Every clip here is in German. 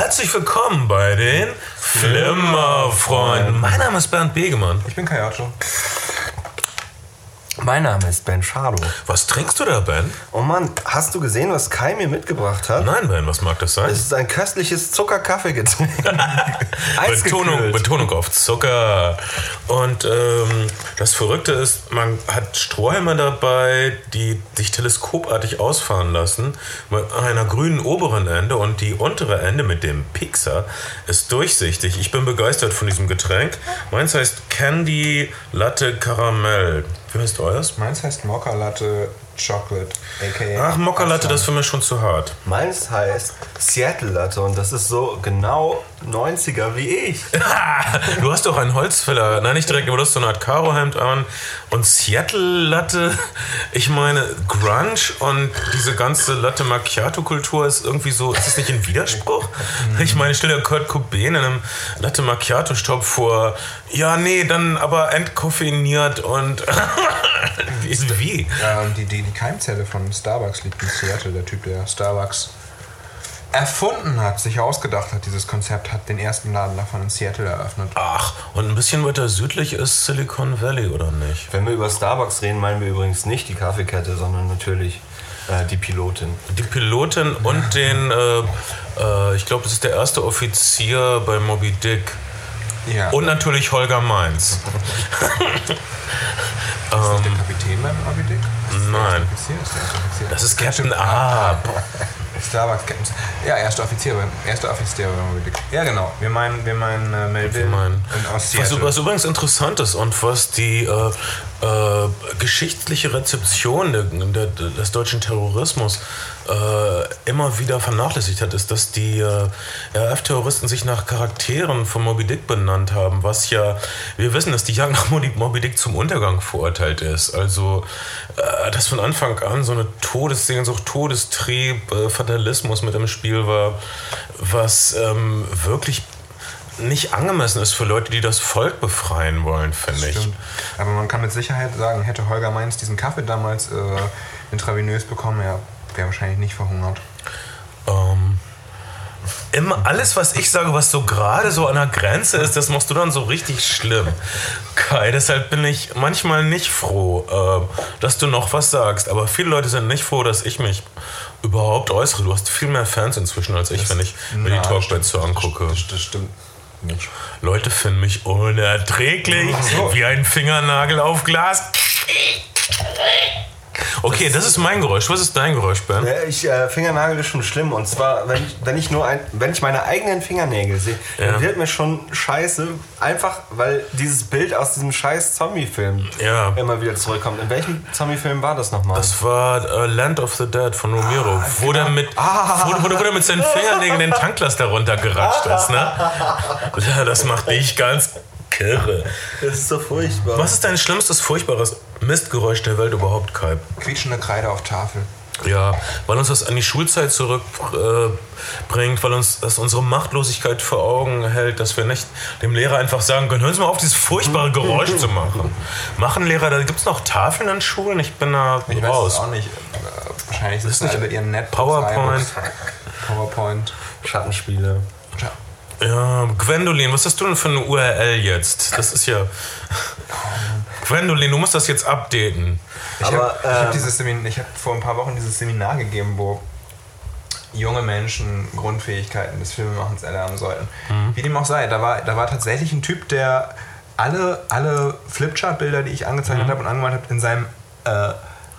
Herzlich willkommen bei den Flimmerfreunden. Mein Name ist Bernd Begemann. Ich bin Kayacho. Mein Name ist Ben Schado. Was trinkst du da, Ben? Oh Mann, hast du gesehen, was Kai mir mitgebracht hat? Nein, Ben, was mag das sein? Es ist ein köstliches Zucker-Kaffee-Getränk. Betonung, Betonung auf Zucker. Und ähm, das Verrückte ist, man hat Strohhalme dabei, die sich teleskopartig ausfahren lassen, mit einer grünen oberen Ende und die untere Ende mit dem Pixar ist durchsichtig. Ich bin begeistert von diesem Getränk. Meins heißt Candy Latte Caramel. Wie heißt euers? Meins heißt Mokka Latte Chocolate, aka. Ach, Mokka Latte, das ist für mich schon zu hart. Meins heißt Seattle Latte und das ist so genau 90er wie ich. du hast doch einen Holzfäller, nein, nicht direkt, aber du hast so eine Art Karohemd an und Seattle Latte. Ich meine, Grunge und diese ganze Latte Macchiato Kultur ist irgendwie so, ist das nicht ein Widerspruch? Ich meine, stell dir Kurt Cobain in einem Latte Macchiato Stopp vor. Ja, nee, dann aber entkoffeiniert und wie? Ähm, die, die, die Keimzelle von Starbucks liegt in Seattle. Der Typ, der Starbucks erfunden hat, sich ausgedacht hat, dieses Konzept, hat den ersten Laden davon in Seattle eröffnet. Ach, und ein bisschen weiter südlich ist Silicon Valley, oder nicht? Wenn wir über Starbucks reden, meinen wir übrigens nicht die Kaffeekette, sondern natürlich äh, die Pilotin. Die Pilotin und den, äh, äh, ich glaube, das ist der erste Offizier bei Moby Dick. Ja. Und natürlich Holger Mainz. ist ähm, der Kapitän beim Moby Dick? Nein. Das ist Captain Ahab. Starbucks Captain. Ja, erster Offizier, erster Offizier Ja, genau. Wir meinen, wir meinen äh, Melville wir meinen, was, was, übrigens interessant ist und was die äh, äh, geschichtliche Rezeption der, der, des deutschen Terrorismus äh, immer wieder vernachlässigt hat, ist, dass die äh, RAF-Terroristen sich nach Charakteren von Moby Dick benannt haben, was ja, wir wissen, dass die Jagd nach Moby Dick zum Untergang verurteilt ist. Also, äh, dass von Anfang an so eine Todessehnsucht, Todestrieb, äh, Fatalismus mit im Spiel war, was ähm, wirklich nicht angemessen ist für Leute, die das Volk befreien wollen, finde ich. Aber man kann mit Sicherheit sagen, hätte Holger Mainz diesen Kaffee damals äh, intravenös bekommen, er wäre wahrscheinlich nicht verhungert. Ähm, immer alles, was ich sage, was so gerade so an der Grenze ist, das machst du dann so richtig schlimm. Kai, deshalb bin ich manchmal nicht froh, äh, dass du noch was sagst. Aber viele Leute sind nicht froh, dass ich mich überhaupt äußere. Du hast viel mehr Fans inzwischen als ich, das, wenn ich mir die Talkbeds so angucke. Das, das stimmt nicht. Leute finden mich unerträglich, so. wie ein Fingernagel auf Glas. Okay, das ist mein Geräusch. Was ist dein Geräusch, Ben? Ja, ich, äh, Fingernagel ist schon schlimm. Und zwar, wenn ich, wenn ich nur ein, wenn ich meine eigenen Fingernägel sehe, ja. dann wird mir schon scheiße. Einfach, weil dieses Bild aus diesem scheiß Zombie-Film ja. immer wieder zurückkommt. In welchem Zombie-Film war das nochmal? Das war uh, Land of the Dead von Romero. Ah, wo, genau. der mit, ah. wo, wo, wo der mit seinen Fingernägeln den Tanklaster runtergeratscht ist. Ne? Ja, das macht dich ganz kirre. Das ist so furchtbar. Was ist dein schlimmstes, furchtbares Mistgeräusch der Welt überhaupt, Kai? Quietschende Kreide auf Tafel. Ja, weil uns das an die Schulzeit zurückbringt, weil uns das unsere Machtlosigkeit vor Augen hält, dass wir nicht dem Lehrer einfach sagen können, hören Sie mal auf, dieses furchtbare Geräusch zu machen. Machen Lehrer, da gibt es noch Tafeln an Schulen? Ich bin da ich raus. Weiß auch nicht. Wahrscheinlich ist es nicht über ihren Net PowerPoint. PowerPoint. Schattenspiele. Ja, Gwendolin, was hast du denn für eine URL jetzt? Das ist ja. Gwendolin, du musst das jetzt updaten. Ich habe ähm, hab hab vor ein paar Wochen dieses Seminar gegeben, wo junge Menschen Grundfähigkeiten des Filmemachens erlernen sollten. Mhm. Wie dem auch sei, da war, da war tatsächlich ein Typ, der alle, alle Flipchart-Bilder, die ich angezeichnet mhm. habe und angemalt habe, in seinem äh,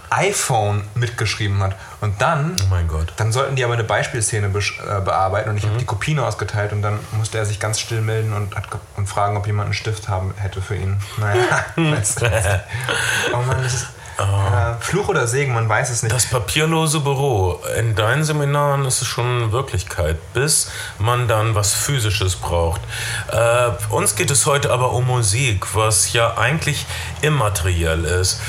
iPhone mitgeschrieben hat. Und dann, oh mein Gott. dann sollten die aber eine Beispielszene be äh, bearbeiten und ich mhm. habe die Kopien ausgeteilt und dann musste er sich ganz still melden und, und fragen, ob jemand einen Stift haben hätte für ihn. Naja, oh Mann, das ist Oh. Äh, Fluch oder Segen, man weiß es nicht. Das papierlose Büro. In deinen Seminaren ist es schon Wirklichkeit, bis man dann was Physisches braucht. Äh, uns geht es heute aber um Musik, was ja eigentlich immateriell ist.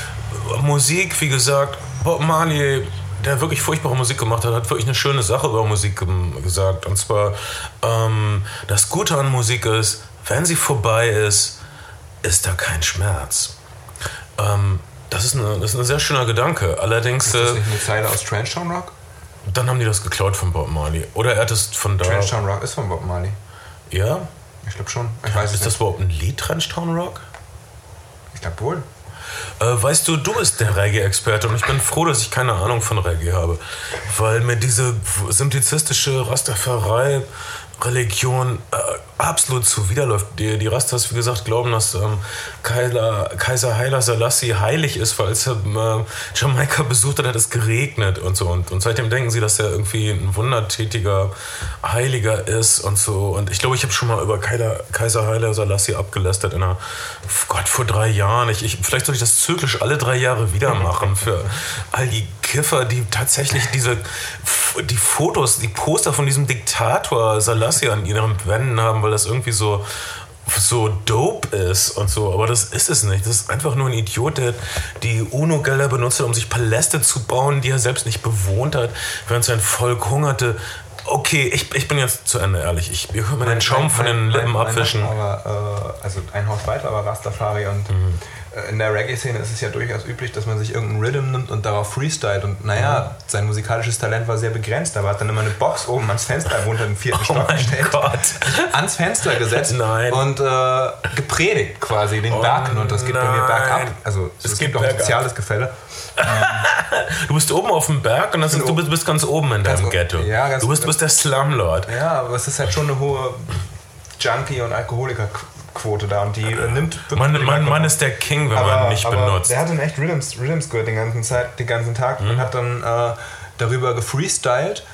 Musik, wie gesagt, Bob Marley, der wirklich furchtbare Musik gemacht hat, hat wirklich eine schöne Sache über Musik gesagt. Und zwar, ähm, das Gute an Musik ist, wenn sie vorbei ist, ist da kein Schmerz. Ähm, das, ist eine, das ist ein sehr schöner Gedanke. Allerdings. Ist das nicht eine Zeile aus Trenchtown Rock? Dann haben die das geklaut von Bob Marley. Oder er hat es von da. Trenchtown Rock ist von Bob Marley. Ja? Ich glaube schon. Ich weiß ist das überhaupt ein Lied, Trenchtown Rock? Ich glaube wohl. Äh, weißt du, du bist der Reggae-Experte und ich bin froh, dass ich keine Ahnung von Reggae habe. Weil mir diese simplizistische Rastaferei Religion äh, absolut zuwiderläuft. Die, die Rastas, wie gesagt, glauben, dass ähm, Kaiser, Kaiser Haile Selassie heilig ist, weil als er äh, Jamaika besucht hat, hat es geregnet und so. Und, und seitdem denken sie, dass er irgendwie ein wundertätiger Heiliger ist und so. Und ich glaube, ich habe schon mal über Kaiser, Kaiser Haile Selassie abgelästert in einer, Gott, vor drei Jahren. Ich, ich, vielleicht soll ich das zyklisch alle drei Jahre wieder machen für all die Kiffer, die tatsächlich diese, die Fotos, die Poster von diesem Diktator Selassie an ihren Wänden haben, weil das irgendwie so so dope ist und so, aber das ist es nicht. Das ist einfach nur ein Idiot, der die UNO-Gelder benutzt hat, um sich Paläste zu bauen, die er selbst nicht bewohnt hat, während sein Volk hungerte. Okay, ich, ich bin jetzt zu Ende ehrlich. Ich, ihr könnt mir den Schaum von den Lippen abwischen. Aber, äh, also ein Haus weiter war Rastafari und mhm in der Reggae-Szene ist es ja durchaus üblich, dass man sich irgendeinen Rhythm nimmt und darauf freestylt. Und naja, mhm. sein musikalisches Talent war sehr begrenzt. Aber hat dann immer eine Box oben ans Fenster, er wohnt im vierten oh Stock gestellt. Gott. Ans Fenster gesetzt nein. und äh, gepredigt quasi den oh Berg. Und das geht nein. bei mir bergab. Also es, es gibt auch ein soziales Gefälle. du bist oben auf dem Berg und ist, du bist, bist, ganz oben in deinem Ghetto. Ja, du bist, bist der Slumlord. Ja, aber es ist halt schon eine hohe Junkie- und Alkoholiker- Quote da und die äh, nimmt man, man, man ist der King, wenn aber, man nicht benutzt. Der hat dann echt Rhythms, Rhythms gehört den ganzen, Zeit, den ganzen Tag mhm. und hat dann äh, darüber gefreestylt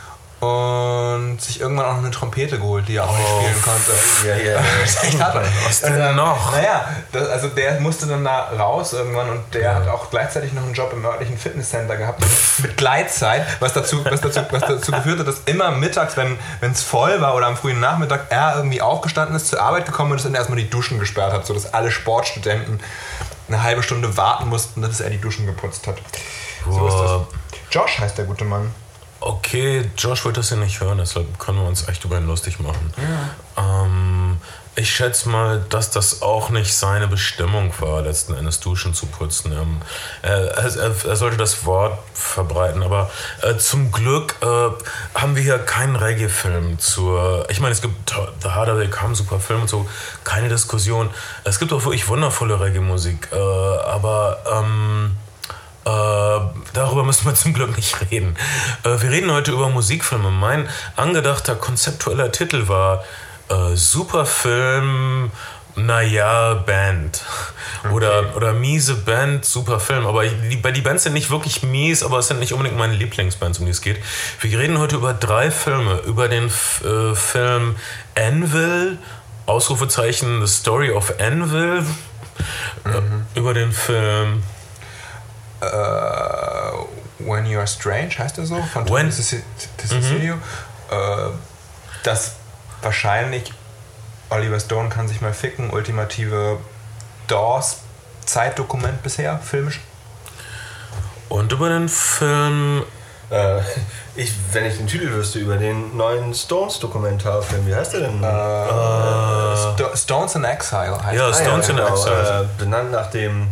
und sich irgendwann auch noch eine Trompete geholt, die er auch oh, nicht spielen konnte. Ja, ja, echt hart. Was denn dann, noch? Naja, das, also der musste dann da raus irgendwann und der ja. hat auch gleichzeitig noch einen Job im örtlichen Fitnesscenter gehabt mit Gleitzeit, was dazu, was dazu, was dazu geführt hat, dass immer mittags, wenn es voll war oder am frühen Nachmittag, er irgendwie aufgestanden ist, zur Arbeit gekommen ist und erstmal die Duschen gesperrt hat, sodass alle Sportstudenten eine halbe Stunde warten mussten, dass er die Duschen geputzt hat. Wow. So ist das. Josh heißt der gute Mann. Okay, Josh wird das ja nicht hören, deshalb können wir uns echt über ihn lustig machen. Ja. Ähm, ich schätze mal, dass das auch nicht seine Bestimmung war, letzten Endes Duschen zu putzen. Ähm, er, er, er, sollte das Wort verbreiten, aber äh, zum Glück äh, haben wir hier keinen Reggae-Film zur. Ich meine, es gibt The Harder They Come, super Film und so, keine Diskussion. Es gibt auch wirklich wundervolle Reggae-Musik, äh, aber. Ähm, äh, darüber müssen wir zum Glück nicht reden. Äh, wir reden heute über Musikfilme. Mein angedachter konzeptueller Titel war äh, Superfilm, naja, Band. Oder, okay. oder miese Band, super Film. Aber die, die Bands sind nicht wirklich mies, aber es sind nicht unbedingt meine Lieblingsbands, um die es geht. Wir reden heute über drei Filme. Über den äh, Film Anvil, Ausrufezeichen The Story of Anvil. Mhm. Über den Film uh, When You Are Strange, heißt er so, von Tony Cecilio, mhm. uh, das wahrscheinlich Oliver Stone kann sich mal ficken, ultimative Doors Zeitdokument bisher, filmisch. Und über den Film. Äh, ich, wenn ich den Titel wüsste, über den neuen Stones-Dokumentarfilm, wie heißt der denn? Äh, äh, Stones in Exile heißt Ja, Stones ah, ja, genau. in Exile. Äh, benannt nach dem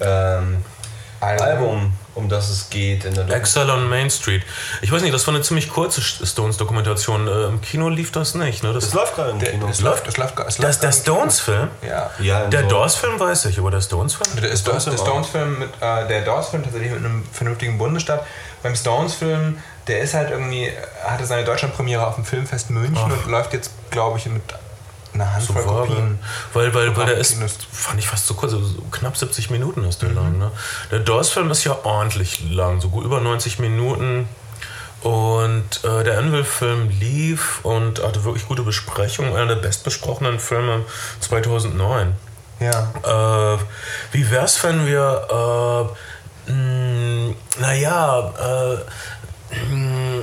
ähm, Album, um das es geht. In der Exile on Main Street. Ich weiß nicht, das war eine ziemlich kurze Stones-Dokumentation. Äh, Im Kino lief das nicht, ne? Das, das läuft gerade im Kino. Es läuft, es läuft, es läuft der Stones-Film? Ja. ja der so Doors-Film weiß ich, aber der Stones-Film? Der, Stones-Film mit, äh, der Doors-Film tatsächlich mit einem vernünftigen Bundesstaat. Beim Stones-Film, der ist halt irgendwie, hatte seine Deutschlandpremiere auf dem Filmfest München Ach. und läuft jetzt, glaube ich, mit eine Handvoll so Kopien. Weil, weil, weil der ist, fand ich fast so kurz, also so knapp 70 Minuten ist der mhm. lang. Ne? Der Doors-Film ist ja ordentlich lang, so gut über 90 Minuten. Und äh, der Anvil-Film lief und hatte wirklich gute Besprechungen. Einer der bestbesprochenen Filme 2009. Ja. Äh, wie wär's, wenn wir, äh, mh, naja, äh, mh,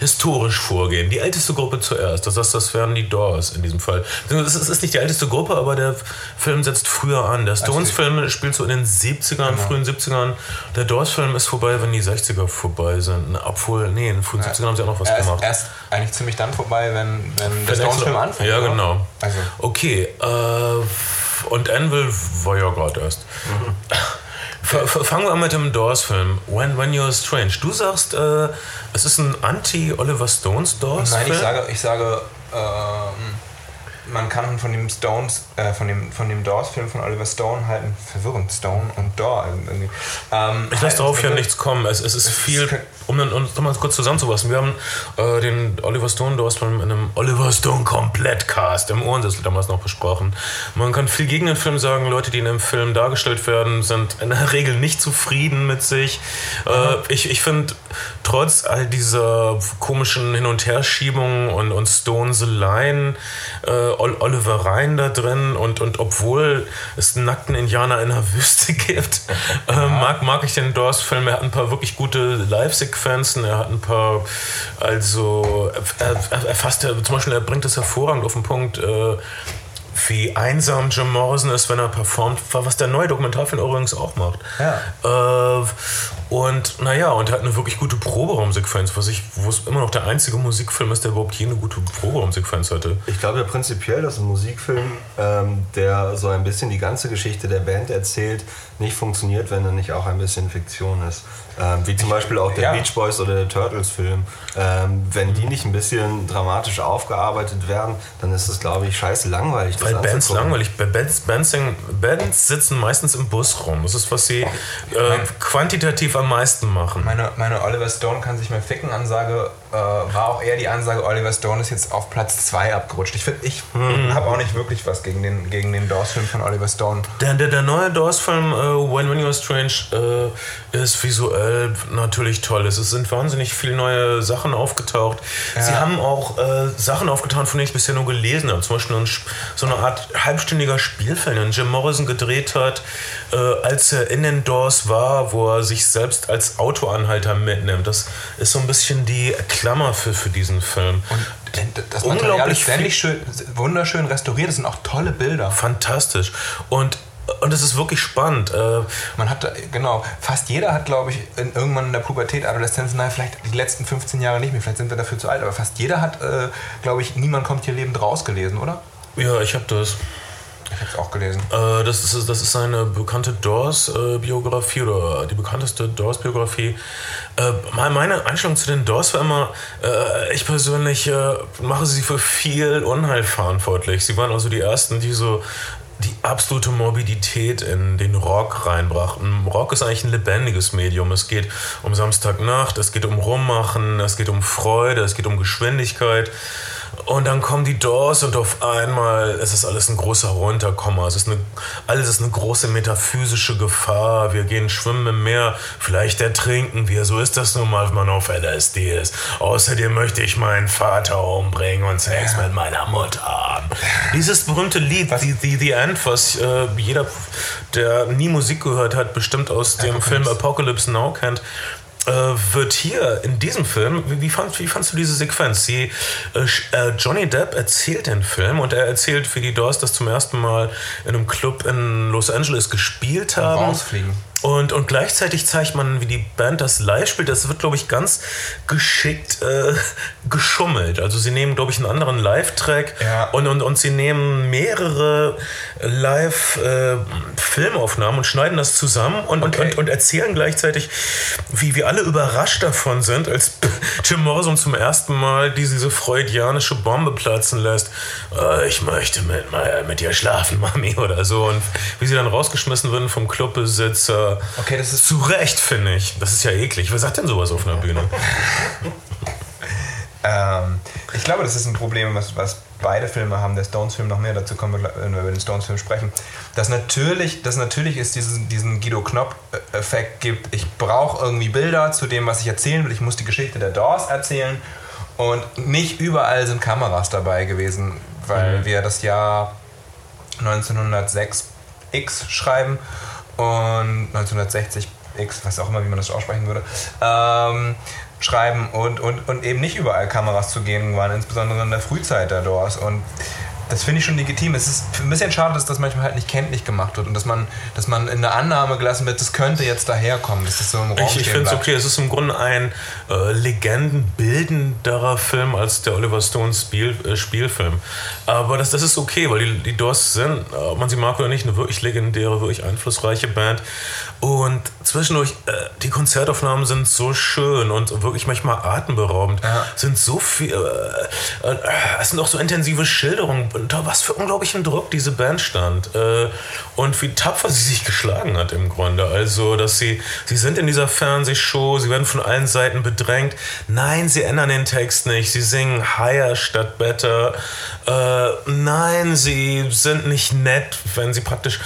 historisch vorgehen. Die älteste Gruppe zuerst. Das heißt, das wären die Doors in diesem Fall. Es ist nicht die älteste Gruppe, aber der Film setzt früher an. Der Stones-Film spielt so in den 70ern, genau. frühen 70ern. Der Doors-Film ist vorbei, wenn die 60er vorbei sind. Obwohl, nee, in den frühen ja. 70ern haben sie auch noch was er gemacht. Erst eigentlich ziemlich dann vorbei, wenn, wenn der Stones-Film anfängt. Ja, genau. Also. Okay, äh, und Anvil war ja gerade erst. Mhm. Fangen wir an mit dem Doors-Film, When, When You're Strange. Du sagst, äh, es ist ein Anti-Oliver Stones Doors-Film? Nein, ich sage, ich sage ähm, man kann von dem Stones, äh, von dem, von dem Doors-Film von Oliver Stone halten, verwirrend, Stone und Door. Ähm, ich lasse darauf ja nichts kommen. Es, es ist es viel, um dann um, um mal kurz zusammenzufassen. Wir haben äh, den Oliver Stone Doors-Film in einem Oliver Stone Komplettcast im Ohrensessel damals noch besprochen. Man kann viel gegen den Film sagen. Leute, die in dem Film dargestellt werden, sind in der Regel nicht zufrieden mit sich. Äh, ich ich finde, trotz all dieser komischen Hin- und Herschiebungen und, und Stoneseleien, äh, Oliver Rhein da drin und, und obwohl es einen nackten Indianer in der Wüste gibt, äh, mag, mag ich den Doors-Film. Er hat ein paar wirklich gute Live-Sequenzen, er hat ein paar, also, er, er, er fasst, zum Beispiel, er bringt es hervorragend auf den Punkt, äh, wie einsam Jim Morrison ist, wenn er performt, was der neue Dokumentarfilm übrigens auch macht. Ja. Äh, und naja, und er hat eine wirklich gute Proberaumsequenz, was ich, wo es immer noch der einzige Musikfilm ist, der überhaupt je eine gute Proberaumsequenz hatte. Ich glaube ja prinzipiell, dass ein Musikfilm, ähm, der so ein bisschen die ganze Geschichte der Band erzählt, nicht funktioniert, wenn er nicht auch ein bisschen Fiktion ist. Ähm, wie zum Beispiel auch der ja. Beach Boys oder der Turtles Film. Ähm, wenn die nicht ein bisschen dramatisch aufgearbeitet werden, dann ist es, glaube ich, scheiße langweilig. Weil Bands langweilig. Bands, Bands, Bands, sitzen meistens im Bus rum. Das ist, was sie äh, quantitativ am meisten machen. Meine, meine Oliver Stone kann sich mal ficken Ansage äh, war auch eher die Ansage, Oliver Stone ist jetzt auf Platz 2 abgerutscht. Ich finde, ich mhm. habe auch nicht wirklich was gegen den, gegen den Doors-Film von Oliver Stone. Der, der, der neue Doors-Film uh, When, When You're Strange uh, ist visuell natürlich toll. Es sind wahnsinnig viele neue Sachen aufgetaucht. Ja. Sie haben auch uh, Sachen aufgetaucht, von denen ich bisher nur gelesen habe. Zum Beispiel ein, so eine Art halbstündiger Spielfilm, den Jim Morrison gedreht hat, als er in den Doors war, wo er sich selbst als Autoanhalter mitnimmt. Das ist so ein bisschen die Klammer für, für diesen Film. Und das Material ist ständig schön, wunderschön restauriert. Das sind auch tolle Bilder. Fantastisch. Und und es ist wirklich spannend. Äh, Man hat, genau, fast jeder hat, glaube ich, in, irgendwann in der Pubertät, Adoleszenz, nein, vielleicht die letzten 15 Jahre nicht mehr, vielleicht sind wir dafür zu alt, aber fast jeder hat, äh, glaube ich, Niemand kommt hier lebend rausgelesen, oder? Ja, ich habe das. Ich habe es auch gelesen. Äh, das, ist, das ist eine bekannte Doors-Biografie oder die bekannteste Doors-Biografie. Äh, meine Einstellung zu den Doors war immer, äh, ich persönlich äh, mache sie für viel Unheil verantwortlich. Sie waren also die Ersten, die so die absolute Morbidität in den Rock reinbrachten. Rock ist eigentlich ein lebendiges Medium. Es geht um Samstagnacht, es geht um Rummachen, es geht um Freude, es geht um Geschwindigkeit. Und dann kommen die Doors und auf einmal ist es alles ein großer Runterkommer. Es ist eine, alles ist eine große metaphysische Gefahr. Wir gehen schwimmen im Meer, vielleicht ertrinken wir. So ist das nun mal, wenn man auf LSD ist. Außerdem möchte ich meinen Vater umbringen und Sex ja. mit meiner Mutter haben. Dieses berühmte Lied, The, The, The End, was äh, jeder, der nie Musik gehört hat, bestimmt aus dem Apocalypse. Film Apocalypse Now kennt, äh, wird hier in diesem Film, wie, wie, fand, wie fandst du diese Sequenz? Sie, äh, äh, Johnny Depp erzählt den Film und er erzählt, wie die Doors das zum ersten Mal in einem Club in Los Angeles gespielt haben. Rausfliegen. Und, und gleichzeitig zeigt man, wie die Band das live spielt. Das wird, glaube ich, ganz geschickt äh, geschummelt. Also sie nehmen, glaube ich, einen anderen Live-Track ja. und, und, und sie nehmen mehrere Live-Filmaufnahmen äh, und schneiden das zusammen und, okay. und, und, und, erzählen gleichzeitig, wie wir alle überrascht davon sind, als Jim Morrison zum ersten Mal diese, diese freudianische Bombe platzen lässt. Äh, ich möchte mit, mit dir schlafen, Mami, oder so. Und wie sie dann rausgeschmissen werden vom Clubbesitzer Okay, das ist zu Recht, finde ich. Das ist ja eklig. Wer sagt denn sowas auf einer Bühne? ähm, ich glaube, das ist ein Problem, was, was beide Filme haben. Der Stones-Film noch mehr. Dazu kommen wir, wenn wir über den Stones-Film sprechen. Dass natürlich, dass natürlich es diesen, diesen Guido Knopp-Effekt gibt. Ich brauche irgendwie Bilder zu dem, was ich erzählen will. Ich muss die Geschichte der Doors erzählen. Und nicht überall sind Kameras dabei gewesen, weil mhm. wir das Jahr 1906 X schreiben und 1960 X, was auch immer, wie man das aussprechen würde, ähm, schreiben und, und, und eben nicht überall Kameras zu gehen waren, insbesondere in der Frühzeit der Doors. Und das finde ich schon legitim. Es ist ein bisschen schade, dass das manchmal halt nicht kenntlich gemacht wird und dass man, dass man in der Annahme gelassen wird, das könnte jetzt daherkommen. Das ist so im Raum Ich, ich finde es okay. Es ist im Grunde ein äh, legendenbildenderer Film als der Oliver Stones Spiel, äh, Spielfilm. Aber das, das ist okay, weil die, die Doors sind, ob man sie mag oder nicht, eine wirklich legendäre, wirklich einflussreiche Band. Und zwischendurch, äh, die Konzertaufnahmen sind so schön und wirklich manchmal atemberaubend. Ja. Sind so viel, äh, äh, es sind auch so intensive Schilderungen, unter was für unglaublichen Druck diese Band stand. Äh, und wie tapfer sie sich geschlagen hat im Grunde. Also, dass sie, sie sind in dieser Fernsehshow, sie werden von allen Seiten bedrängt. Nein, sie ändern den Text nicht. Sie singen higher statt better. Äh, nein, sie sind nicht nett, wenn sie praktisch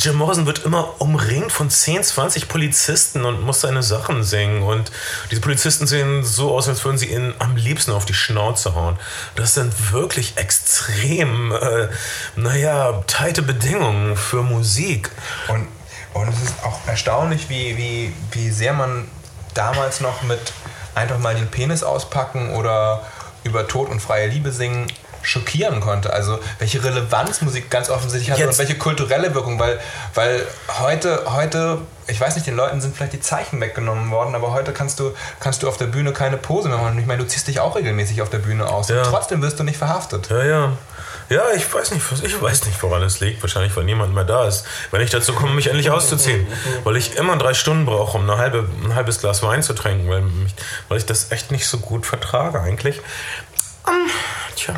Jim Morrison wird immer umringt von 10, 20 Polizisten und muss seine Sachen singen. Und diese Polizisten sehen so aus, als würden sie ihn am liebsten auf die Schnauze hauen. Das sind wirklich extrem, äh, naja, teite Bedingungen für Musik. Und, und es ist auch erstaunlich, wie, wie, wie sehr man damals noch mit einfach mal den Penis auspacken oder über Tod und freie Liebe singen schockieren konnte. Also welche Relevanz Musik ganz offensichtlich hat und welche kulturelle Wirkung, weil, weil heute, heute, ich weiß nicht, den Leuten sind vielleicht die Zeichen weggenommen worden, aber heute kannst du, kannst du auf der Bühne keine Pose mehr machen. Ich meine, du ziehst dich auch regelmäßig auf der Bühne aus ja. und trotzdem wirst du nicht verhaftet. Ja, ja. Ja, ich weiß nicht, ich weiß nicht, woran es liegt. Wahrscheinlich, weil niemand mehr da ist. Wenn ich dazu komme, mich endlich auszuziehen. Weil ich immer drei Stunden brauche, um eine halbe, ein halbes Glas Wein zu trinken, weil, mich, weil ich das echt nicht so gut vertrage eigentlich. Um, tja,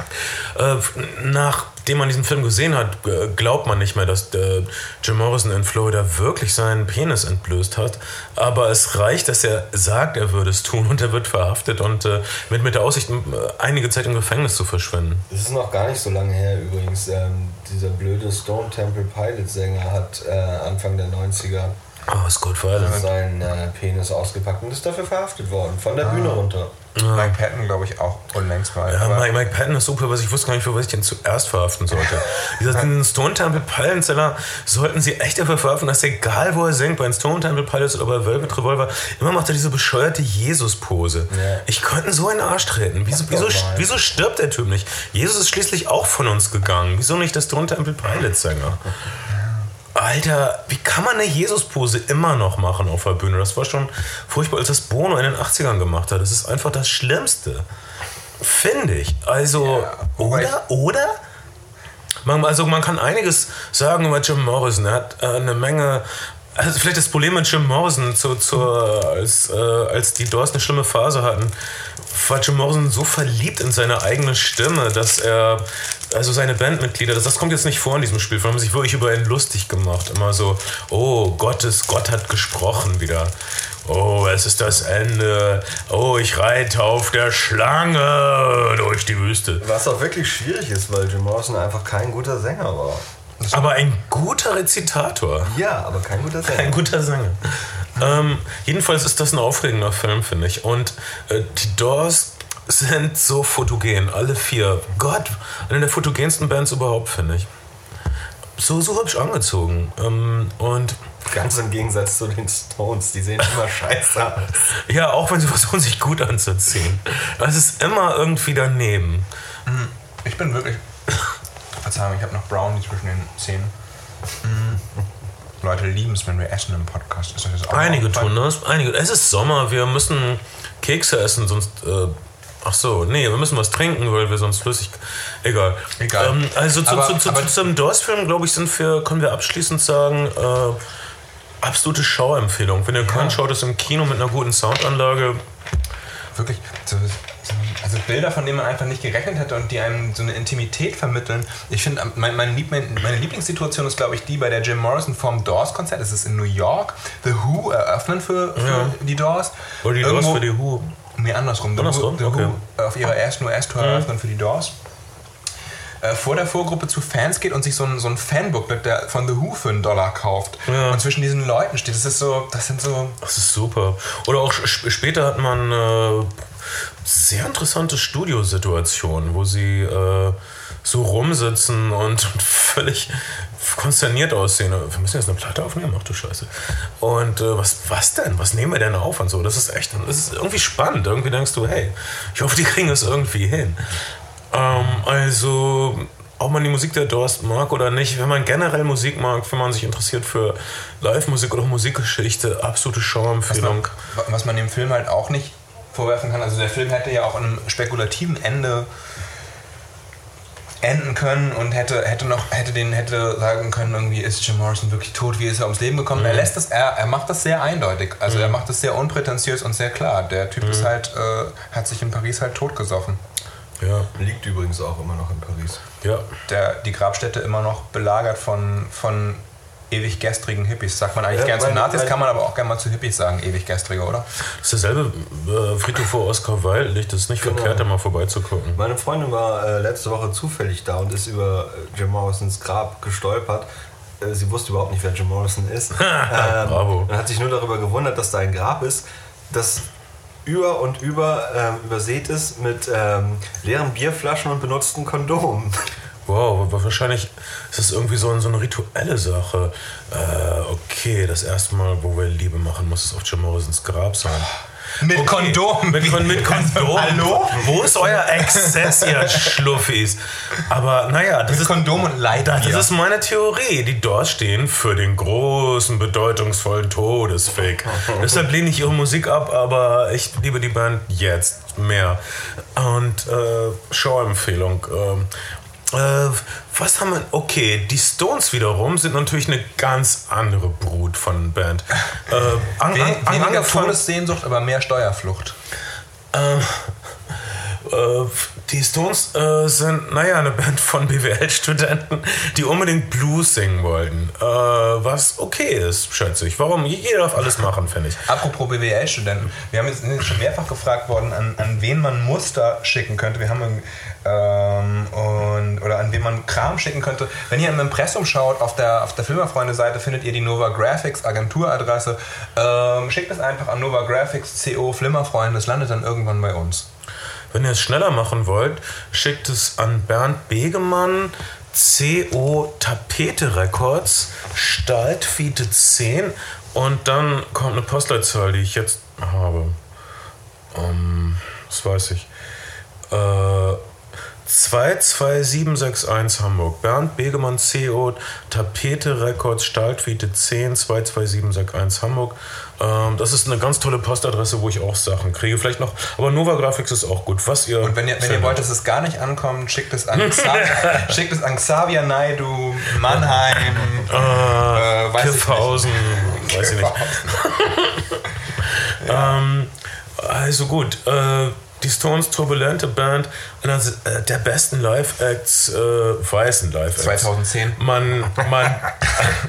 äh, nachdem man diesen Film gesehen hat, glaubt man nicht mehr, dass äh, Jim Morrison in Florida wirklich seinen Penis entblößt hat. Aber es reicht, dass er sagt, er würde es tun und er wird verhaftet und äh, mit, mit der Aussicht, einige Zeit im Gefängnis zu verschwinden. Das ist noch gar nicht so lange her übrigens. Ähm, dieser blöde Stone Temple Pilot Sänger hat äh, Anfang der 90er Oh, Scott seinen äh, Penis ausgepackt und ist dafür verhaftet worden, von der ah. Bühne runter. Ja. Mike Patton, glaube ich, auch unlängst mal. Ja, Mike, Mike, Patton ist super, was ich wusste gar nicht, für was ich den zuerst verhaften sollte. Dieser Stone Temple Pilots sollten sie echt dafür verhaften, dass egal wo er singt, bei den Stone Temple Pilots oder bei Velvet Revolver, immer macht er diese bescheuerte Jesus-Pose. Ja. Ich könnte so einen Arsch treten. Wieso, wieso, wieso stirbt der Typ nicht? Jesus ist schließlich auch von uns gegangen. Wieso nicht der Stone Temple Pilots Sänger? Alter, wie kann man eine Jesus-Pose immer noch machen auf der Bühne? Das war schon furchtbar, als das Bono in den 80ern gemacht hat. Das ist einfach das Schlimmste. Finde ich. Also, ja, oder? Oder? Man, also man kann einiges sagen über Jim Morrison. Er hat äh, eine Menge also vielleicht das Problem mit Jim Morrison, zu, zu, als, äh, als die Doors eine schlimme Phase hatten, war Jim Morrison so verliebt in seine eigene Stimme, dass er, also seine Bandmitglieder, das, das kommt jetzt nicht vor in diesem Spiel, haben sich wirklich über ihn lustig gemacht. Immer so, oh, Gottes, Gott hat gesprochen wieder. Oh, es ist das Ende. Oh, ich reite auf der Schlange durch die Wüste. Was auch wirklich schwierig ist, weil Jim Morrison einfach kein guter Sänger war. Aber ein guter Rezitator. Ja, aber kein guter Sänger. Kein guter Sänger. Ähm, jedenfalls ist das ein aufregender Film, finde ich. Und äh, die Doors sind so fotogen, alle vier. Gott, eine der fotogensten Bands überhaupt, finde ich. So, so hübsch angezogen. Ähm, und Ganz im Gegensatz zu den Stones, die sehen immer scheiße aus. ja, auch wenn sie versuchen, sich gut anzuziehen. Das ist immer irgendwie daneben. Ich bin wirklich Verzeihung, ich habe noch Brownie zwischen den Zähnen. Mhm. Leute lieben es, wenn wir essen im Podcast. Ist das auch einige tun das. Einige. Es ist Sommer, wir müssen Kekse essen, sonst. Äh, ach so, nee, wir müssen was trinken, weil wir sonst flüssig. Egal. Egal. Ähm, also zu, aber, zu, zu, aber, zu zum Doors-Film, glaube ich, sind wir, können wir abschließend sagen, äh, absolute Schauempfehlung. Wenn ihr ja. könnt, schaut es im Kino mit einer guten Soundanlage. Wirklich, also Bilder, von denen man einfach nicht gerechnet hätte und die einem so eine Intimität vermitteln. Ich finde, mein, mein Lieb, meine Lieblingssituation ist, glaube ich, die bei der Jim Morrison vom Doors-Konzert. Es ist in New York. The Who eröffnen für, für ja. die Doors. Oder die Irgendwo, Doors für die Who. Nee, andersrum. The andersrum? The okay. Who auf ihrer ersten US-Tour mhm. eröffnen für die Doors äh, vor der Vorgruppe zu Fans geht und sich so ein, so ein Fanbook der, von The Who für einen Dollar kauft ja. und zwischen diesen Leuten steht. Das ist so, das sind so. Das ist super. Oder auch später hat man äh, sehr interessante Studiosituation, wo sie äh, so rumsitzen und völlig konsterniert aussehen. Wir müssen jetzt eine Platte aufnehmen, ach du Scheiße. Und äh, was, was denn? Was nehmen wir denn auf und so? Das ist echt, das ist irgendwie spannend. Irgendwie denkst du, hey, ich hoffe, die kriegen es irgendwie hin. Ähm, also, ob man die Musik der Doors mag oder nicht, wenn man generell Musik mag, wenn man sich interessiert für Live-Musik oder Musikgeschichte, absolute Schauempfehlung. Was man, was man dem Film halt auch nicht vorwerfen kann, also der Film hätte ja auch an einem spekulativen Ende enden können und hätte, hätte noch hätte den hätte sagen können irgendwie ist Jim Morrison wirklich tot wie ist er ums Leben gekommen? Mhm. er lässt das er, er macht das sehr eindeutig. Also mhm. er macht das sehr unprätentiös und sehr klar. Der Typ mhm. ist halt äh, hat sich in Paris halt totgesoffen. Ja. Liegt übrigens auch immer noch in Paris. Ja. Der die Grabstätte immer noch belagert von von ewig gestrigen Hippies. Sagt man eigentlich ja, gern zu Nazis, kann man aber auch gerne mal zu Hippies sagen, ewig gestrige, oder? Das ist derselbe äh, Friedhof vor Oscar Wilde, liegt es nicht genau. verkehrt, da mal vorbeizugucken. Meine Freundin war äh, letzte Woche zufällig da und ist über äh, Jim Morrisons Grab gestolpert. Äh, sie wusste überhaupt nicht, wer Jim Morrison ist. ähm, Bravo. Und hat sich nur darüber gewundert, dass da ein Grab ist, das über und über ähm, übersät ist mit ähm, leeren Bierflaschen und benutzten Kondomen. Wow, wahrscheinlich ist das irgendwie so, so eine rituelle Sache. Äh, okay, das erste Mal, wo wir Liebe machen, muss es auf Jim Morrisons Grab sein. Mit okay. Kondom. Mit, mit Kondom. Hallo? Wo ist euer Exzess, ihr Schluffis? Aber naja, das mit ist, Kondom und Leid. Das ist meine Theorie. Die dort stehen für den großen, bedeutungsvollen Todesfick. Deshalb lehne ich ihre Musik ab, aber ich liebe die Band jetzt mehr. Und äh, Show-Empfehlung. Ähm, äh, was haben wir? Okay, die Stones wiederum sind natürlich eine ganz andere Brut von Band. Äh, an, an, an, Weniger Todessehnsucht, aber mehr Steuerflucht. Äh, äh, die Stones äh, sind, naja, eine Band von BWL-Studenten, die unbedingt Blues singen wollten. Äh, was okay ist, schätze ich. Warum? Jeder darf alles machen, finde ich. Apropos BWL-Studenten. Wir haben jetzt schon mehrfach gefragt worden, an, an wen man Muster schicken könnte. Wir haben ähm, und, oder an wen man Kram schicken könnte. Wenn ihr im Impressum schaut, auf der, auf der Filmerfreunde-Seite findet ihr die Nova Graphics Agenturadresse. Ähm, schickt es einfach an Nova Graphics CO Flimmerfreunde, es landet dann irgendwann bei uns. Wenn ihr es schneller machen wollt, schickt es an Bernd Begemann, CO Tapete Records, Staltfiete 10 und dann kommt eine Postleitzahl, die ich jetzt habe. Ähm, das weiß ich. Äh, 22761 Hamburg. Bernd Begemann CO, Tapete Records, Stahltwiete 10, 22761 Hamburg. Ähm, das ist eine ganz tolle Postadresse, wo ich auch Sachen kriege. Vielleicht noch, aber Nova Graphics ist auch gut. Was ihr Und wenn ihr, wenn ihr wollt, dass es gar nicht ankommt, schickt es an, Xavier, schickt es an Xavier Naidu, Mannheim, äh, äh, Kiffhausen, weiß ich nicht. ähm, also gut, äh, die Stones turbulente Band, einer äh, der besten Live-Acts, äh, weißen Live-Acts. 2010. Man, man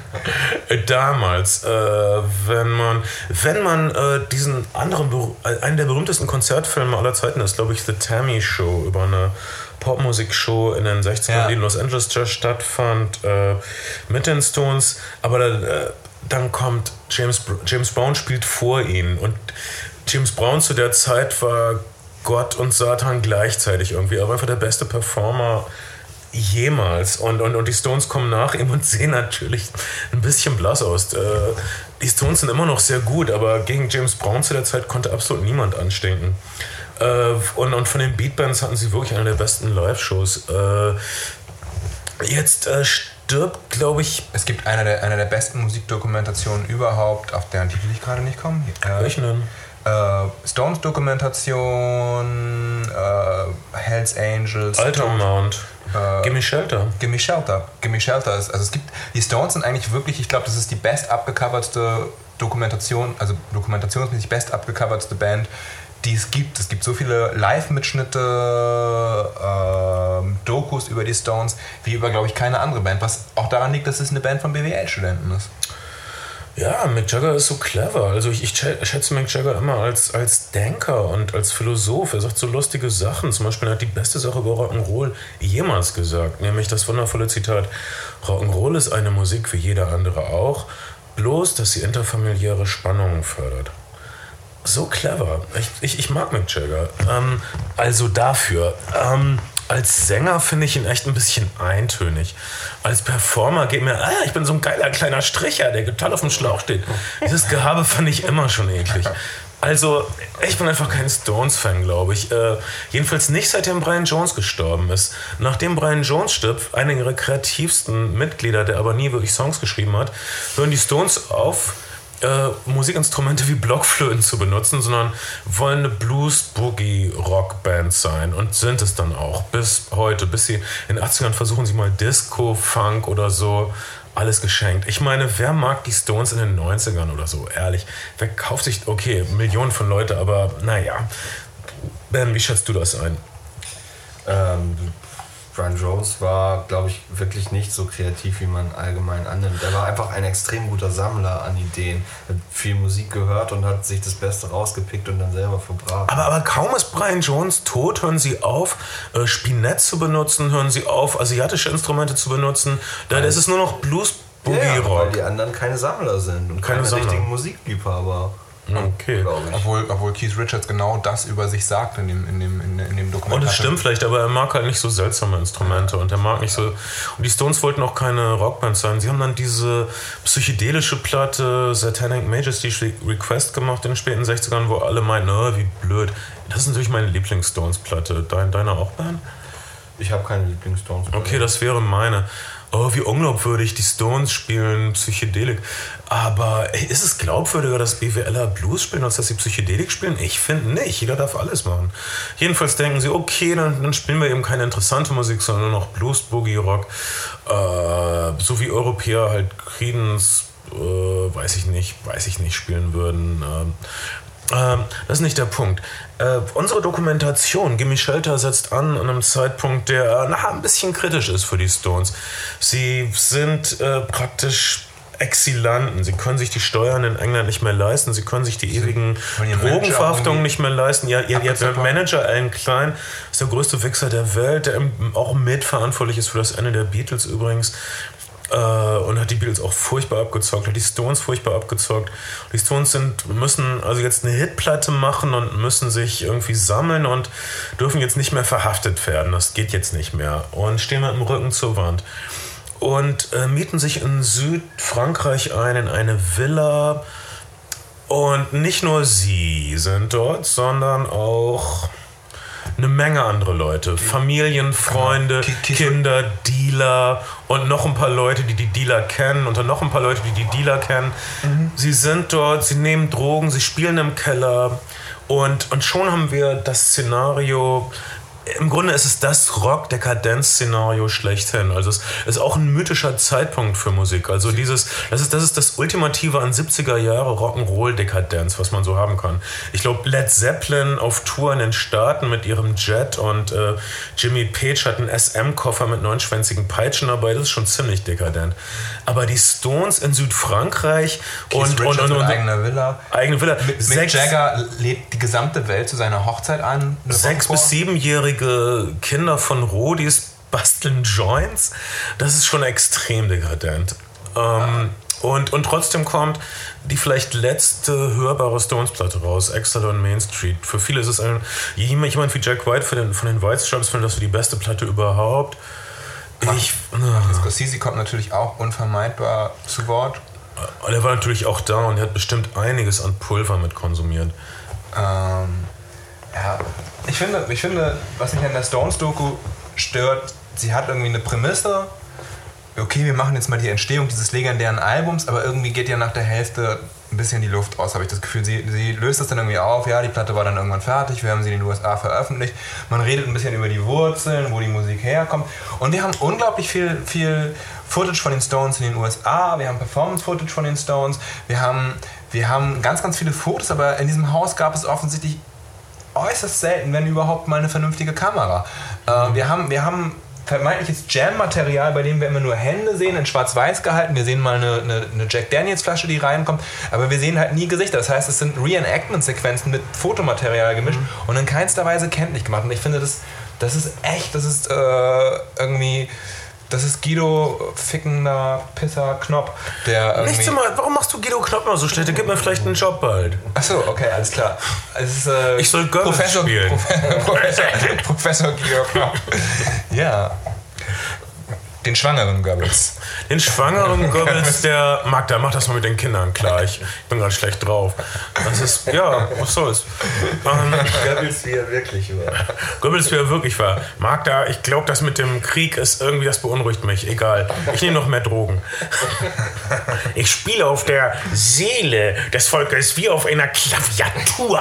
damals, äh, wenn man, wenn man äh, diesen anderen, äh, einen der berühmtesten Konzertfilme aller Zeiten ist, glaube ich, The Tammy Show über eine Popmusikshow in den 60ern, ja. die in Los Angeles stattfand, mit den Stones, aber da, dann kommt James, James Brown spielt vor ihnen und James Brown zu der Zeit war Gott und Satan gleichzeitig irgendwie. Er war einfach der beste Performer jemals. Und, und, und die Stones kommen nach ihm und sehen natürlich ein bisschen blass aus. Äh, die Stones sind immer noch sehr gut, aber gegen James Brown zu der Zeit konnte absolut niemand anstinken. Äh, und, und von den Beatbands hatten sie wirklich eine der besten Live-Shows. Äh, jetzt stirbt, glaube ich. Es gibt eine der, eine der besten Musikdokumentationen überhaupt, auf deren Titel ich gerade nicht komme. Welchen denn? Äh, Stones Dokumentation, äh, Hells Angels, Alter Mount. Äh, Gimme Shelter. Gimme Shelter. Gimme Shelter ist, also es gibt, die Stones sind eigentlich wirklich, ich glaube, das ist die best abgecovertste Dokumentation, also dokumentationsmäßig best abgecovertste Band, die es gibt. Es gibt so viele Live-Mitschnitte, äh, Dokus über die Stones, wie über, glaube ich, keine andere Band, was auch daran liegt, dass es eine Band von BWL-Studenten ist. Ja, Mick Jagger ist so clever. Also ich, ich schätze Mick Jagger immer als, als Denker und als Philosoph. Er sagt so lustige Sachen. Zum Beispiel er hat die beste Sache über Rock'n'Roll jemals gesagt, nämlich das wundervolle Zitat: Rock'n'Roll ist eine Musik wie jeder andere auch, bloß dass sie interfamiliäre Spannungen fördert. So clever. Ich, ich, ich mag Mick Jagger. Ähm, also dafür. Ähm, als Sänger finde ich ihn echt ein bisschen eintönig. Als Performer geht mir, ah, ich bin so ein geiler kleiner Stricher, der total auf dem Schlauch steht. Dieses Gehabe fand ich immer schon eklig. Also, ich bin einfach kein Stones-Fan, glaube ich. Äh, jedenfalls nicht seitdem Brian Jones gestorben ist. Nachdem Brian Jones stirbt, einer ihrer kreativsten Mitglieder, der aber nie wirklich Songs geschrieben hat, hören die Stones auf, äh, Musikinstrumente wie Blockflöten zu benutzen, sondern wollen eine Blues-Boogie-Rock-Band sein und sind es dann auch bis heute. Bis sie in den 80ern versuchen sie mal Disco, Funk oder so alles geschenkt. Ich meine, wer mag die Stones in den 90ern oder so? Ehrlich. Wer kauft sich, okay, Millionen von Leute, aber naja. Ben, wie schätzt du das ein? Ähm, Brian Jones war, glaube ich, wirklich nicht so kreativ, wie man allgemein annimmt. Er war einfach ein extrem guter Sammler an Ideen. Hat viel Musik gehört und hat sich das Beste rausgepickt und dann selber verbracht. Aber, aber kaum ist Brian Jones tot, hören sie auf, äh, Spinett zu benutzen, hören sie auf, asiatische Instrumente zu benutzen. Dann ist es nur noch Blues, Boogie, ja, Rock. Weil die anderen keine Sammler sind und keine, keine richtigen Musikliebhaber. Okay. Obwohl, obwohl Keith Richards genau das über sich sagt in dem, in dem, in, dem Dokument. Und das stimmt vielleicht, aber er mag halt nicht so seltsame Instrumente und er mag nicht so. Und die Stones wollten auch keine Rockband sein. Sie haben dann diese psychedelische Platte Satanic Majesty Request gemacht in den späten 60ern, wo alle meinten, oh, wie blöd. Das ist natürlich meine Lieblings-Stones-Platte. Dein, deiner auch, Ben? Ich habe keine Lieblings-Stones-Platte. Okay, das wäre meine oh, wie unglaubwürdig, die Stones spielen Psychedelik. Aber ey, ist es glaubwürdiger, dass BWLer Blues spielen, als dass sie Psychedelik spielen? Ich finde nicht. Jeder darf alles machen. Jedenfalls denken sie, okay, dann, dann spielen wir eben keine interessante Musik, sondern nur noch Blues, Boogie, Rock. Äh, so wie Europäer halt Creedence, äh, weiß ich nicht, weiß ich nicht, spielen würden. Äh, ähm, das ist nicht der Punkt. Äh, unsere Dokumentation, Gimme Shelter, setzt an an einem Zeitpunkt, der na, ein bisschen kritisch ist für die Stones. Sie sind äh, praktisch Exilanten. Sie können sich die Steuern in England nicht mehr leisten. Sie können sich die ewigen Drogenverhaftungen nicht mehr leisten. Ja, ihr, ihr Manager Alan Klein ist der größte Wichser der Welt, der auch mitverantwortlich ist für das Ende der Beatles übrigens. Äh, und hat die Beatles auch furchtbar abgezockt, hat die Stones furchtbar abgezockt. Die Stones sind, müssen also jetzt eine Hitplatte machen und müssen sich irgendwie sammeln und dürfen jetzt nicht mehr verhaftet werden. Das geht jetzt nicht mehr. Und stehen mit dem Rücken zur Wand. Und äh, mieten sich in Südfrankreich ein in eine Villa. Und nicht nur sie sind dort, sondern auch eine Menge andere Leute. Familien, Freunde, Kinder, Dealer und noch ein paar Leute, die die Dealer kennen und dann noch ein paar Leute, die die Dealer kennen. Mhm. Sie sind dort, sie nehmen Drogen, sie spielen im Keller und, und schon haben wir das Szenario, im Grunde ist es das Rock-Dekadenz-Szenario schlechthin. Also es ist auch ein mythischer Zeitpunkt für Musik. Also dieses, das ist das, ist das Ultimative an 70er Jahre Rock'n'Roll-Dekadenz, was man so haben kann. Ich glaube, Led Zeppelin auf Tour in den Staaten mit ihrem Jet und äh, Jimmy Page hat einen SM-Koffer mit neunschwänzigen Peitschen dabei. Das ist schon ziemlich dekadent. Aber die Stones in Südfrankreich und, und, und, und, eigene Villa. Eigene Villa. Mick Jagger lädt die gesamte Welt zu seiner Hochzeit an. Sechs- bis siebenjährige einjährige Kinder von Rodis basteln Joints. Das ist schon extrem dekadent. Ähm, und, und trotzdem kommt die vielleicht letzte hörbare Stones-Platte raus, Exeter on Main Street. Für viele ist es ein, jemand wie Jack White von den, von den White Stripes findet das für die beste Platte überhaupt. Ich, Martin Scorsese kommt natürlich auch unvermeidbar zu Wort. Er war natürlich auch da und er hat bestimmt einiges an Pulver mit konsumiert. Ähm, ja, ich finde, ich finde, was mich an der Stones-Doku stört, sie hat irgendwie eine Prämisse. Okay, wir machen jetzt mal die Entstehung dieses legendären Albums, aber irgendwie geht ja nach der Hälfte ein bisschen die Luft aus, habe ich das Gefühl. Sie, sie löst das dann irgendwie auf. Ja, die Platte war dann irgendwann fertig. Wir haben sie in den USA veröffentlicht. Man redet ein bisschen über die Wurzeln, wo die Musik herkommt. Und wir haben unglaublich viel, viel Footage von den Stones in den USA. Wir haben Performance-Footage von den Stones. Wir haben, wir haben ganz, ganz viele Fotos, aber in diesem Haus gab es offensichtlich äußerst selten, wenn überhaupt mal eine vernünftige Kamera. Äh, wir, haben, wir haben vermeintliches Jam-Material, bei dem wir immer nur Hände sehen, in schwarz-weiß gehalten. Wir sehen mal eine, eine, eine, Jack Daniels-Flasche, die reinkommt, aber wir sehen halt nie Gesichter. Das heißt, es sind Reenactment-Sequenzen mit Fotomaterial gemischt mhm. und in keinster Weise kenntlich gemacht. Und ich finde, das, das ist echt, das ist äh, irgendwie das ist Guido fickender Pisser Knopf, der. Nichts immer, warum machst du Guido Knopf immer so schlecht? Der gibt mir vielleicht einen Job bald. Achso, okay, alles klar. Ist, äh, ich soll Goebbels Professor, spielen. Professor, Professor Guido Knopf. ja. Den schwangeren Goebbels. Den schwangeren Goebbels, der Magda, mach das mal mit den Kindern klar. Ich bin gerade schlecht drauf. Das ist, ja, was soll's. Ähm, Goebbels, wie er wirklich war. Goebbels, wie er wirklich war. Magda, ich glaube, das mit dem Krieg ist irgendwie, das beunruhigt mich. Egal. Ich nehme noch mehr Drogen. Ich spiele auf der Seele des Volkes wie auf einer Klaviatur.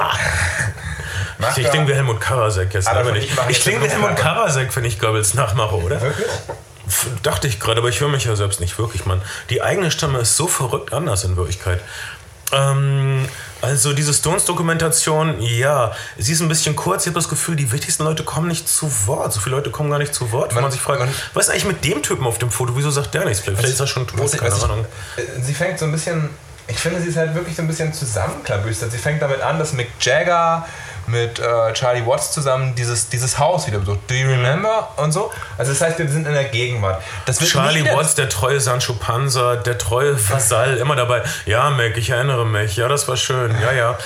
Magda, ich klinge wie Helmut Karasek jetzt. Ich, ich klinge wie Helmut Karasek, wenn ich Goebbels nachmache, oder? Wirklich? Dachte ich gerade, aber ich höre mich ja selbst nicht wirklich, Mann. Die eigene Stimme ist so verrückt anders in Wirklichkeit. Ähm, also diese Stones-Dokumentation, ja, sie ist ein bisschen kurz. Ich habe das Gefühl, die wichtigsten Leute kommen nicht zu Wort. So viele Leute kommen gar nicht zu Wort, wenn man, sich fragt, man, was ist eigentlich mit dem Typen auf dem Foto? Wieso sagt der nichts? Vielleicht, vielleicht ist er schon tot, keine ich, Ahnung. Äh, sie fängt so ein bisschen, ich finde, sie ist halt wirklich so ein bisschen zusammenklabüstert. Sie fängt damit an, dass Mick Jagger mit äh, Charlie Watts zusammen dieses, dieses Haus wieder besucht. Do you remember? Und so. Also das heißt, wir sind in der Gegenwart. Charlie Watts, der treue Sancho Panza, der treue Vasall, immer dabei. Ja, Mick, ich erinnere mich. Ja, das war schön. Ja, ja.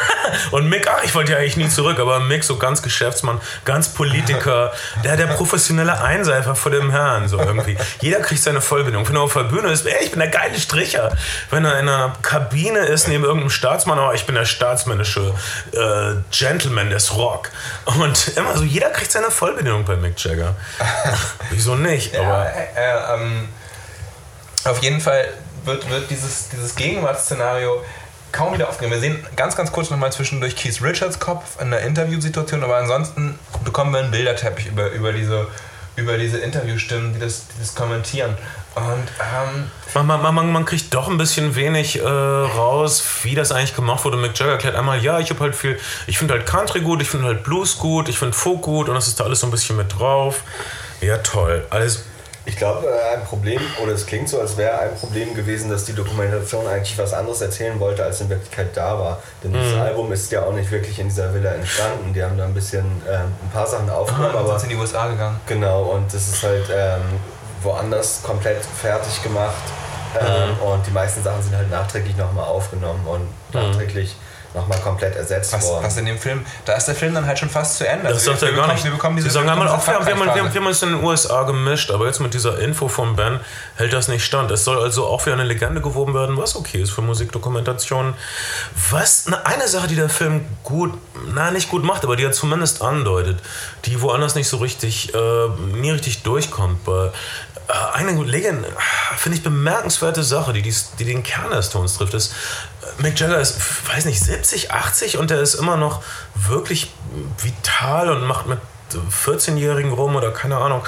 und Mick, ach, ich wollte ja eigentlich nie zurück, aber Mick, so ganz Geschäftsmann, ganz Politiker, der der professionelle Einseifer vor dem Herrn, so irgendwie. Jeder kriegt seine Vollbindung. Wenn er auf der Bühne ist, ey, ich bin der geile Stricher. Wenn er in einer Kabine ist, neben irgendeinem Staatsmann, oh, ich bin der staatsmännische äh, Gentleman des Rock. Und immer so, jeder kriegt seine Vollbedienung bei Mick Jagger. Wieso nicht? Aber ja, äh, ähm, auf jeden Fall wird, wird dieses, dieses Gegenwartsszenario kaum wieder aufgenommen. Wir sehen ganz, ganz kurz nochmal zwischendurch Keith Richards Kopf in der Interviewsituation, aber ansonsten bekommen wir einen Bilderteppich über, über diese über diese Interviewstimmen, die das, die das kommentieren. Und ähm, man, man, man, man, kriegt doch ein bisschen wenig äh, raus, wie das eigentlich gemacht wurde. Mick Jagger erklärt einmal, ja, ich habe halt viel, ich finde halt Country gut, ich finde halt Blues gut, ich finde Folk gut und das ist da alles so ein bisschen mit drauf. Ja, toll. Alles ich glaube, äh, ein Problem, oder es klingt so, als wäre ein Problem gewesen, dass die Dokumentation eigentlich was anderes erzählen wollte, als in Wirklichkeit da war. Denn mhm. das Album ist ja auch nicht wirklich in dieser Villa entstanden. Die haben da ein bisschen äh, ein paar Sachen aufgenommen, ah, aber sind in die USA gegangen. Genau, und das ist halt ähm, woanders komplett fertig gemacht. Ähm, mhm. Und die meisten Sachen sind halt nachträglich nochmal aufgenommen und mhm. nachträglich nochmal komplett ersetzt was, worden. Was in dem Film, da ist der Film dann halt schon fast zu Ende. Das also sagt er gar nicht. Wir bekommen diese, Sie sagen einmal auch, wir, haben, wir, haben, wir haben uns in den USA gemischt, aber jetzt mit dieser Info von Ben hält das nicht stand. Es soll also auch wieder eine Legende gewoben werden, was okay ist für Musikdokumentationen. Was, eine Sache, die der Film gut, na nicht gut macht, aber die er zumindest andeutet, die woanders nicht so richtig, äh, nie richtig durchkommt. Bei, äh, eine Legende, finde ich bemerkenswerte Sache, die, die, die den Kern der Stones trifft, ist, Mick Jagger ist, weiß nicht, 70, 80 und der ist immer noch wirklich vital und macht mit 14-Jährigen rum oder keine Ahnung.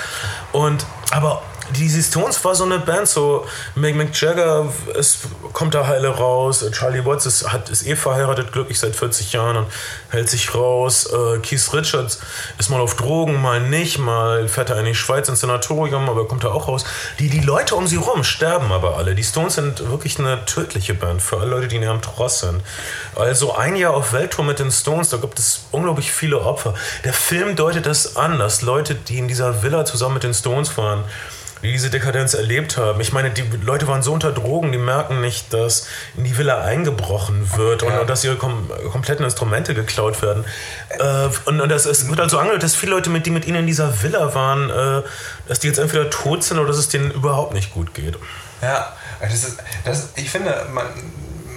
Und aber die Stones war so eine Band, so Mick, Mick Jagger ist, kommt da heile raus, Charlie Watts ist, hat, ist eh verheiratet, glücklich seit 40 Jahren und hält sich raus. Äh, Keith Richards ist mal auf Drogen, mal nicht, mal fährt er in die Schweiz ins Sanatorium, aber kommt da auch raus. Die, die Leute um sie rum sterben aber alle. Die Stones sind wirklich eine tödliche Band für alle Leute, die näher am Tross sind. Also ein Jahr auf Welttour mit den Stones, da gibt es unglaublich viele Opfer. Der Film deutet das an, dass Leute, die in dieser Villa zusammen mit den Stones waren, die diese Dekadenz erlebt haben. Ich meine, die Leute waren so unter Drogen, die merken nicht, dass in die Villa eingebrochen wird ja. und, und, dass ihre kom kompletten Instrumente geklaut werden. Äh, und, und das, es wird also angehört, dass viele Leute, mit, die mit ihnen in dieser Villa waren, äh, dass die jetzt entweder tot sind oder dass es denen überhaupt nicht gut geht. Ja, das ist, das, ich finde, man,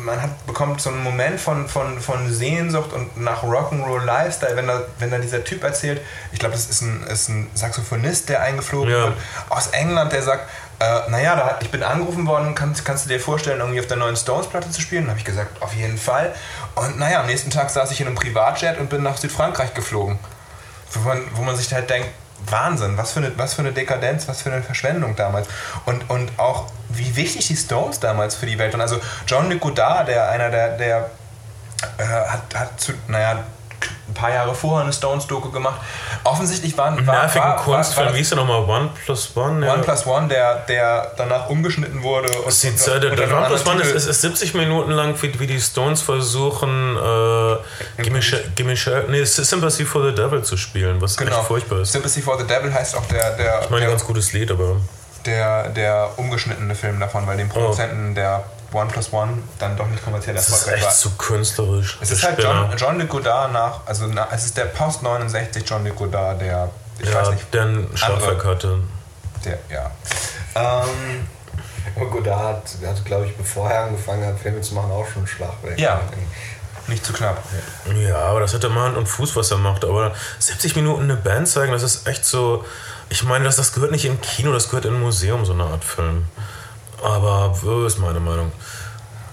man hat, bekommt so einen Moment von, von, von Sehnsucht und nach Rock'n'Roll Lifestyle, wenn da, wenn da dieser Typ erzählt, ich glaube, das ist ein, ist ein Saxophonist, der eingeflogen ja. wird, aus England, der sagt, äh, naja, da, ich bin angerufen worden, kannst, kannst du dir vorstellen, irgendwie auf der neuen Stones-Platte zu spielen? habe ich gesagt, auf jeden Fall. Und naja, am nächsten Tag saß ich in einem Privatjet und bin nach Südfrankreich geflogen. Wo man, wo man sich halt denkt, Wahnsinn, was für, eine, was für eine Dekadenz, was für eine Verschwendung damals. Und, und auch, wie wichtig die Stones damals für die Welt waren. Also John Luc Godard, der einer der, der äh, hat, hat zu, naja, ein paar Jahre vorher eine Stones-Doku gemacht. Offensichtlich waren war, nervigen war, Kunstfilm, wie hieß der nochmal? One Plus One? One Plus One, der, der danach umgeschnitten wurde. Und, sieht, und, der, der One Plus One ist, ist, ist, 70 Minuten lang, wie, wie die Stones versuchen, äh, Gimme, nee, Sympathy for the Devil zu spielen, was genau. echt furchtbar ist. Sympathy for the Devil heißt auch der... der ich meine, ein ganz gutes Lied, aber... Der, der umgeschnittene Film davon, weil dem oh. Produzenten oh. der One Plus One dann doch nicht kommerziell erfolgreich war. Das ist echt zu künstlerisch. Es ist halt John, John Le Godard nach, also na, es ist der Post 69 John Le Godard, der, ich ja, weiß nicht, der einen Schlagwerk hatte. Der, ja. Ähm, Godard hat, glaube ich, bevor er angefangen hat, Filme zu machen, auch schon einen Schlag weg. Ja. Nicht zu knapp. Ja, aber das hat der Mann und Fuß, was er macht. Aber 70 Minuten eine Band zeigen, das ist echt so. Ich meine, das, das gehört nicht im Kino, das gehört in ein Museum, so eine Art Film. Aber das ist meine Meinung.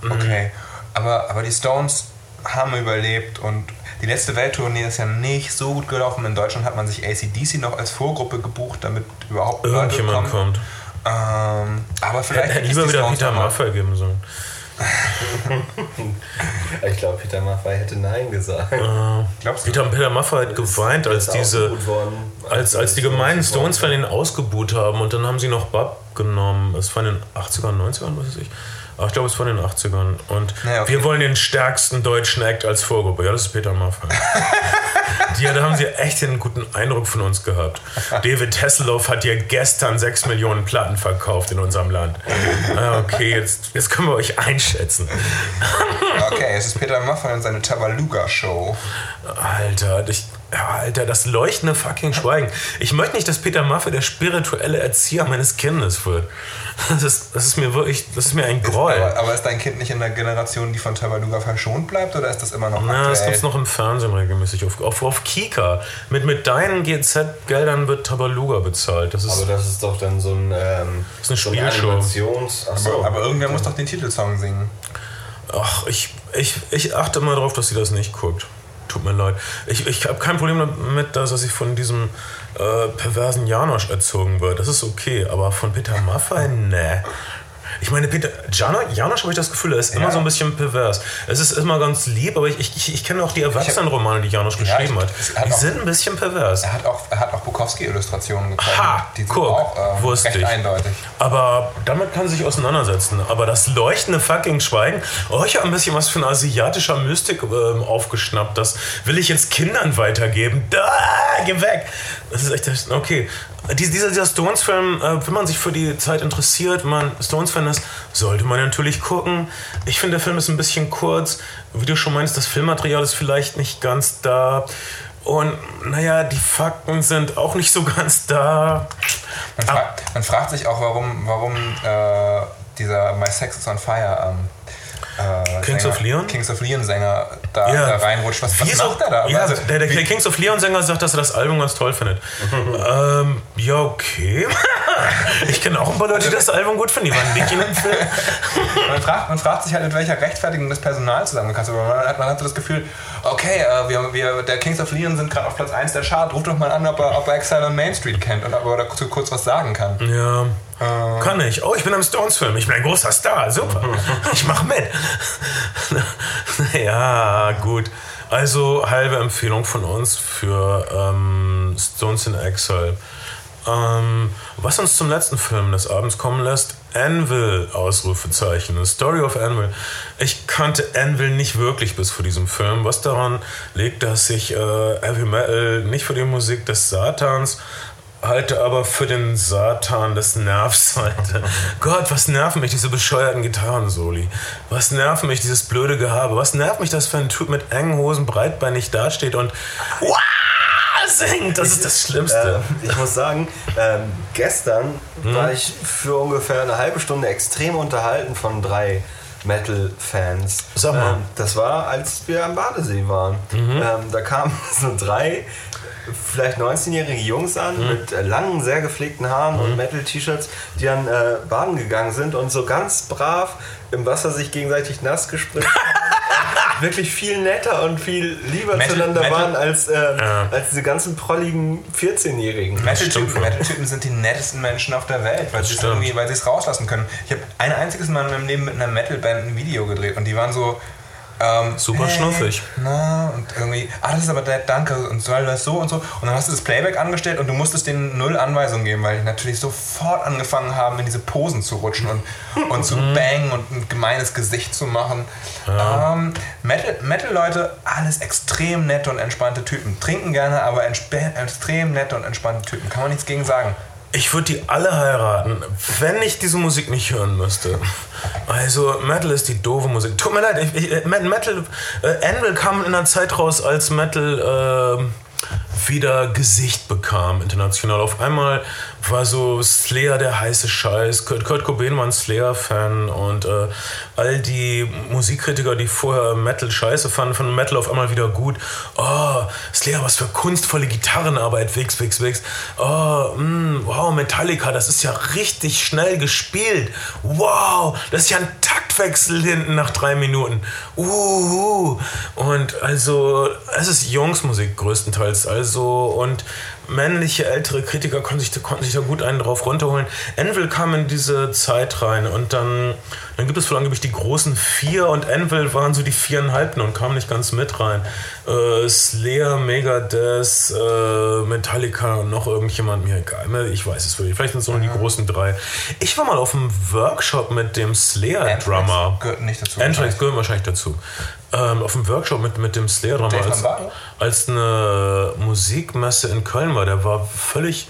Mhm. Okay. Aber, aber die Stones haben überlebt und die letzte Welttournee ist ja nicht so gut gelaufen. In Deutschland hat man sich ACDC noch als Vorgruppe gebucht, damit überhaupt Irgendjemand kommt. Ähm, aber vielleicht. Hätte lieber wieder Peter Maffay geben sollen. ich glaube, Peter Maffay hätte Nein gesagt. Äh, Peter, Peter Maffay hat geweint, als diese, als, als die gemeinen Stones-Fans ihn ausgebuht haben und dann haben sie noch Bob genommen. Es war in den 80ern, 90ern, was weiß ich. Ach, ich glaube, es war in den 80ern. Und naja, okay. wir wollen den stärksten deutschen Act als Vorgruppe. Ja, das ist Peter Maffay. ja, da haben sie echt einen guten Eindruck von uns gehabt. David Hasselhoff hat ja gestern 6 Millionen Platten verkauft in unserem Land. Ah, okay, jetzt, jetzt können wir euch einschätzen. okay, es ist Peter Maffay und seine Tabaluga-Show. Alter, ich, Alter, das leuchtende fucking Schweigen. Ich möchte nicht, dass Peter Maffay der spirituelle Erzieher meines Kindes wird. Das ist, das ist mir wirklich, das ist mir ein Groll. aber, aber, ist dein Kind nicht in der Generation, die von Tabaluga verschont bleibt, oder ist das immer noch Na, das gibt noch im Fernsehen regelmäßig. Auf, auf, auf Kika. Mit, mit deinen GZ-Geldern wird Tabaluga bezahlt. Das ist, aber das ist doch dann so ein... Ähm, das ist eine Spielshow. So aber, aber irgendwer muss doch den Titelsong singen. Ach, ich, ich, ich achte mal darauf, dass sie das nicht guckt. Tut mir leid. Ich, ich habe kein Problem damit, dass ich von diesem äh, perversen Janosch erzogen wird. Das ist okay, aber von Peter Maffay, ne. Ich meine, Peter, Janosch habe ich das Gefühl, er ist ja. immer so ein bisschen pervers. Es ist immer ganz lieb, aber ich, ich, ich kenne auch die Erwachsenenromane, die Janosch ja, geschrieben hat. Die auch, sind ein bisschen pervers. Er hat auch, er hat auch Bukowski-Illustrationen gezeichnet. Ha, die sind guck, auch ähm, wusste recht ich. eindeutig. Aber damit kann sich auseinandersetzen. Aber das leuchtende fucking Schweigen, oh, ich habe ein bisschen was von asiatischer Mystik äh, aufgeschnappt. Das will ich jetzt Kindern weitergeben. Da, geh weg. Das ist echt, okay dieser, dieser Stones-Film, äh, wenn man sich für die Zeit interessiert, wenn man Stones-Fan ist, sollte man natürlich gucken. Ich finde, der Film ist ein bisschen kurz. Wie du schon meinst, das Filmmaterial ist vielleicht nicht ganz da. Und naja, die Fakten sind auch nicht so ganz da. Man, fra man fragt sich auch, warum, warum äh, dieser My Sex is on Fire ähm, äh, Kings Sänger, of Leon? Kings of Leon Sänger da, ja. da reinrutscht. Was, was macht er da? Ja, also, der, der Kings of Leon Sänger sagt, dass er das Album ganz toll findet. ähm, ja, okay. ich kenne auch ein paar Leute, die das Album gut finden. Die waren nicht in dem Film. man, fragt, man fragt sich halt, mit welcher Rechtfertigung das Personal zusammengekastet wird. Man hat, man hat so das Gefühl, okay, äh, wir, wir, der Kings of Leon sind gerade auf Platz 1 der Chart. Ruft doch mal an, ob er, ob er Exile on Main Street kennt und ob er dazu kurz was sagen kann. Ja. Äh, Kann ich. Oh, ich bin am Stones-Film. Ich bin ein großer Star. Super. ich mach mit. ja, gut. Also halbe Empfehlung von uns für ähm, Stones in Exile. Ähm, was uns zum letzten Film des Abends kommen lässt, Anvil, Ausrufezeichen, Story of Anvil. Ich kannte Anvil nicht wirklich bis vor diesem Film, was daran liegt, dass ich äh, Heavy Metal nicht für die Musik des Satans, halte aber für den Satan des Nervs halte. Gott, was nerven mich diese bescheuerten Gitarren-Soli? Was nerven mich dieses blöde Gehabe? Was nervt mich, dass wenn ein Typ mit engen Hosen breitbeinig dasteht und Wah! Singt? Das ist das Schlimmste. Äh, ich muss sagen, äh, gestern hm? war ich für ungefähr eine halbe Stunde extrem unterhalten von drei Metal-Fans. Sag mal. Ähm, das war, als wir am Badesee waren. Mhm. Ähm, da kamen so drei vielleicht 19-jährige Jungs an mhm. mit äh, langen, sehr gepflegten Haaren mhm. und Metal-T-Shirts, die dann äh, baden gegangen sind und so ganz brav im Wasser sich gegenseitig nass gespritzt haben. Wirklich viel netter und viel lieber Metal, zueinander Metal, waren als, äh, ja. als diese ganzen prolligen 14-Jährigen. Metal-Typen Metal sind die nettesten Menschen auf der Welt, weil sie es rauslassen können. Ich habe ein einziges Mal in meinem Leben mit einer Metal-Band ein Video gedreht und die waren so ähm, Super hey, schnuffig. Na, und irgendwie, ah, das ist aber der Danke und soll das so und so. Und dann hast du das Playback angestellt und du musstest denen null Anweisungen geben, weil die natürlich sofort angefangen haben, in diese Posen zu rutschen und, und zu mhm. bangen und ein gemeines Gesicht zu machen. Ja. Ähm, Metal-Leute, Metal alles extrem nette und entspannte Typen. Trinken gerne, aber extrem nette und entspannte Typen. Kann man nichts gegen sagen. Ich würde die alle heiraten, wenn ich diese Musik nicht hören müsste. Also, Metal ist die doofe Musik. Tut mir leid, ich, ich, Metal, äh, Anvil kam in einer Zeit raus, als Metal, äh, wieder Gesicht bekam international. Auf einmal war so Slayer der heiße Scheiß. Kurt, Kurt Cobain war ein Slayer-Fan und äh, all die Musikkritiker, die vorher Metal scheiße fanden, fanden Metal auf einmal wieder gut. Oh, Slayer, was für kunstvolle Gitarrenarbeit, Wix, Wix, Wix. Oh, mm, wow, Metallica, das ist ja richtig schnell gespielt. Wow, das ist ja ein Taktwechsel hinten nach drei Minuten. Uh, und also, es ist Jungsmusik größtenteils. Also, und männliche ältere Kritiker konnten sich, konnten sich da gut einen drauf runterholen. Envil kam in diese Zeit rein und dann, dann gibt es wohl angeblich die großen vier und Envil waren so die viereinhalbten und kamen nicht ganz mit rein. Äh, Slayer, Megadeth, äh, Metallica und noch irgendjemand, mir egal. Ich weiß es wirklich. Vielleicht sind es nur die großen drei. Ich war mal auf einem Workshop mit dem Slayer-Drummer. Gehört nicht dazu. Anthrax gehört wahrscheinlich dazu ähm, auf dem Workshop mit, mit dem Slayer-Drummer, als, als eine Musikmesse in Köln war. Der war völlig.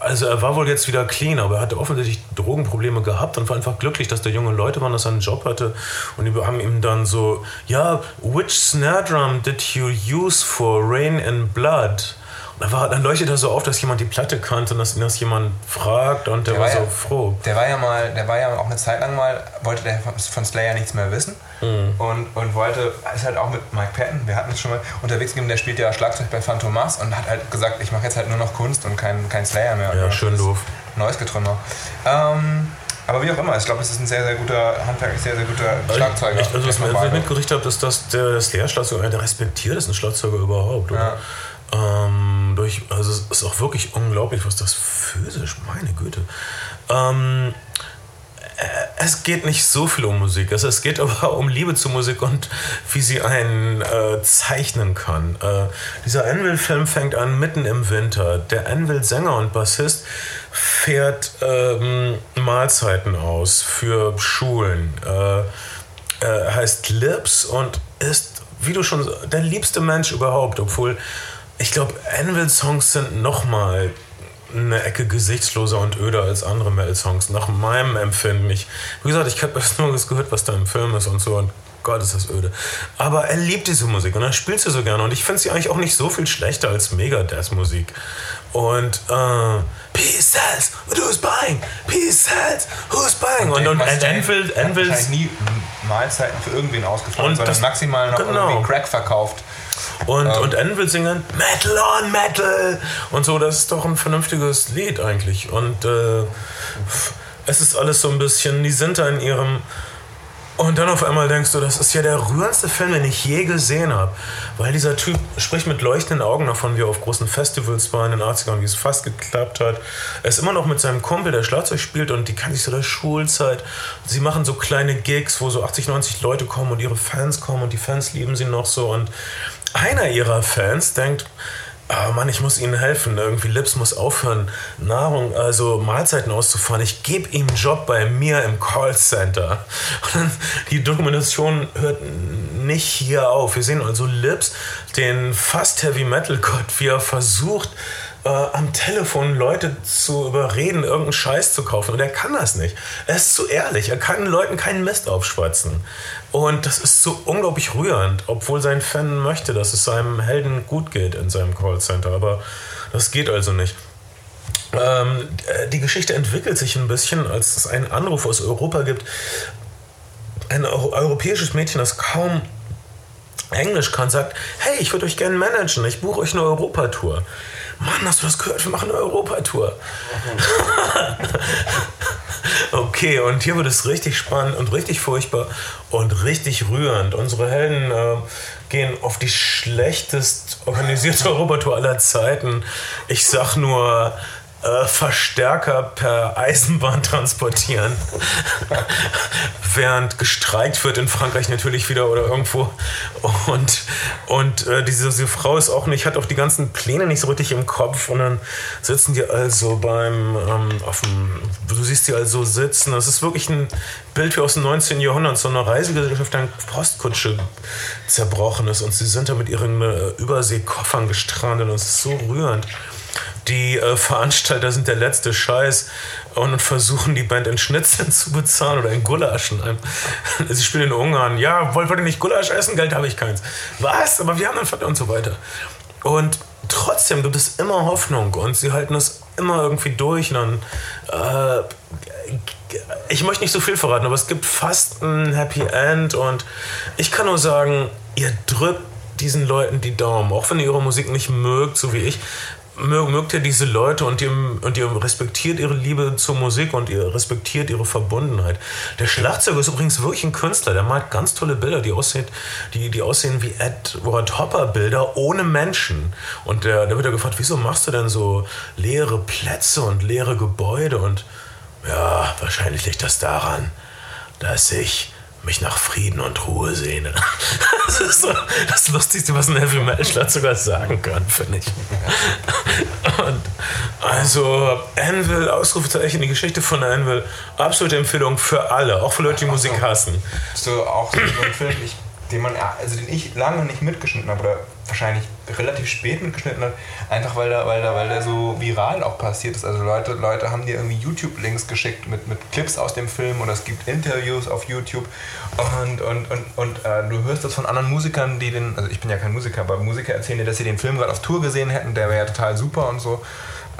Also er war wohl jetzt wieder clean, aber er hatte offensichtlich Drogenprobleme gehabt und war einfach glücklich, dass da junge Leute waren, dass er einen Job hatte. Und die haben ihm dann so, ja, which snare drum did you use for Rain and Blood? War, dann leuchtet er so auf, dass jemand die Platte kannte und dass ihn das jemand fragt und der, der war, war, so ja, froh. Der war ja mal, der war ja auch eine Zeit lang mal, wollte der von Slayer nichts mehr wissen mhm. und, und wollte, ist halt auch mit Mike Patton, wir hatten es schon mal unterwegs gegeben, der spielt ja Schlagzeug bei Phantomas und hat halt gesagt, ich mache jetzt halt nur noch Kunst und kein, kein Slayer mehr. Ja, schön doof. Neues Getrümmer. Ähm, aber wie auch immer, ich glaube, es ist ein sehr, sehr guter, handwerklich sehr, sehr guter Schlagzeuger. Ich, also, was ich mitgerichtet habe, ist, dass der Slayer-Schlagzeuger der respektiertesten Schlagzeuger überhaupt, oder? Ja. Ähm, durch, also es ist auch wirklich unglaublich, was das physisch, meine Güte. Ähm, äh, es geht nicht so viel um Musik. Es geht aber um Liebe zur Musik und wie sie einen äh, zeichnen kann. Äh, dieser Anvil-Film fängt an mitten im Winter. Der Anvil-Sänger und Bassist fährt ähm, Mahlzeiten aus für Schulen. Äh, er heißt Lips und ist, wie du schon, der liebste Mensch überhaupt, obwohl ich glaube, Anvil-Songs sind nochmal eine Ecke gesichtsloser und öder als andere Metal-Songs, nach meinem Empfinden. Ich, wie gesagt, ich habe erst nur gehört, was da im Film ist und so. Und Gott, ist das öde. Aber er liebt diese Musik und er spielt sie so gerne. Und ich finde sie eigentlich auch nicht so viel schlechter als Megadeth-Musik. Und äh, Peace sells, who's buying? Peace sells, who's buying? Und, und, und Enfield, Enfield nie Mahlzeiten für irgendwen ausgefahren, sondern maximal noch genau. irgendwie Crack verkauft. Und, ähm. und will singen Metal on Metal und so, das ist doch ein vernünftiges Lied eigentlich. Und äh, es ist alles so ein bisschen, die sind da in ihrem. Und dann auf einmal denkst du, das ist ja der rührendste Film, den ich je gesehen habe. Weil dieser Typ spricht mit leuchtenden Augen davon, wie er auf großen Festivals war in den 80ern, wie es fast geklappt hat. Er ist immer noch mit seinem Kumpel, der Schlagzeug spielt und die kann sich so der Schulzeit. Sie machen so kleine Gigs, wo so 80, 90 Leute kommen und ihre Fans kommen und die Fans lieben sie noch so. Und einer ihrer Fans denkt, oh Mann, ich muss ihnen helfen. Irgendwie Lips muss aufhören, Nahrung, also Mahlzeiten auszufahren. Ich gebe ihm einen Job bei mir im Callcenter. Und die Dokumentation hört nicht hier auf. Wir sehen also Lips, den fast Heavy Metal Gott, wie er versucht, äh, am Telefon Leute zu überreden, irgendeinen Scheiß zu kaufen. Und er kann das nicht. Er ist zu ehrlich. Er kann Leuten keinen Mist aufschwatzen. Und das ist so unglaublich rührend, obwohl sein Fan möchte, dass es seinem Helden gut geht in seinem Callcenter. Aber das geht also nicht. Ähm, die Geschichte entwickelt sich ein bisschen, als es einen Anruf aus Europa gibt. Ein europäisches Mädchen, das kaum Englisch kann, sagt, hey, ich würde euch gerne managen, ich buche euch eine Europatour. Mann, hast du das gehört? Wir machen eine Europatour. okay, und hier wird es richtig spannend und richtig furchtbar und richtig rührend. Unsere Helden äh, gehen auf die schlechtest organisierte Europatour aller Zeiten. Ich sag nur äh, Verstärker per Eisenbahn transportieren. Während gestreikt wird in Frankreich natürlich wieder oder irgendwo. Und, und äh, diese, diese, Frau ist auch nicht, hat auch die ganzen Pläne nicht so richtig im Kopf. Und dann sitzen die also beim, ähm, auf dem, du siehst die also sitzen. Das ist wirklich ein Bild wie aus dem 19. Jahrhundert, so eine Reisegesellschaft, eine Postkutsche zerbrochen ist. Und sie sind da mit ihren äh, Überseekoffern gestrandet. Und es ist so rührend die äh, Veranstalter sind der letzte Scheiß und versuchen die Band in Schnitzeln zu bezahlen oder in Gulaschen. Sie spielen in Ungarn. Ja, wollt ihr nicht Gulasch essen? Geld habe ich keins. Was? Aber wir haben dann und so weiter. Und trotzdem gibt es immer Hoffnung und sie halten es immer irgendwie durch. Und dann, äh, ich möchte nicht so viel verraten, aber es gibt fast ein Happy End und ich kann nur sagen, ihr drückt diesen Leuten die Daumen, auch wenn ihr ihre Musik nicht mögt, so wie ich, mögt ihr diese Leute und ihr, und ihr respektiert ihre Liebe zur Musik und ihr respektiert ihre Verbundenheit. Der Schlagzeuger ist übrigens wirklich ein Künstler, der malt ganz tolle Bilder, die aussehen, die, die aussehen wie Edward Hopper Bilder ohne Menschen. Und der, der wird ja gefragt, wieso machst du denn so leere Plätze und leere Gebäude? Und ja, wahrscheinlich liegt das daran, dass ich mich nach Frieden und Ruhe sehne. Das ist so das Lustigste, was ein Heavy Metal sogar sagen kann, finde ich. Und also Anvil, Ausrufezeichen, die Geschichte von Anvil, absolute Empfehlung für alle, auch für Leute, die Musik hassen. So auch so ein Film, ich den man, also den ich lange nicht mitgeschnitten habe oder wahrscheinlich relativ spät mitgeschnitten habe, einfach weil der, weil der, weil der so viral auch passiert ist. Also Leute, Leute haben dir irgendwie YouTube-Links geschickt mit, mit Clips aus dem Film oder es gibt Interviews auf YouTube und, und, und, und äh, du hörst das von anderen Musikern, die den, also ich bin ja kein Musiker, aber Musiker erzählen dir, dass sie den Film gerade auf Tour gesehen hätten, der wäre ja total super und so.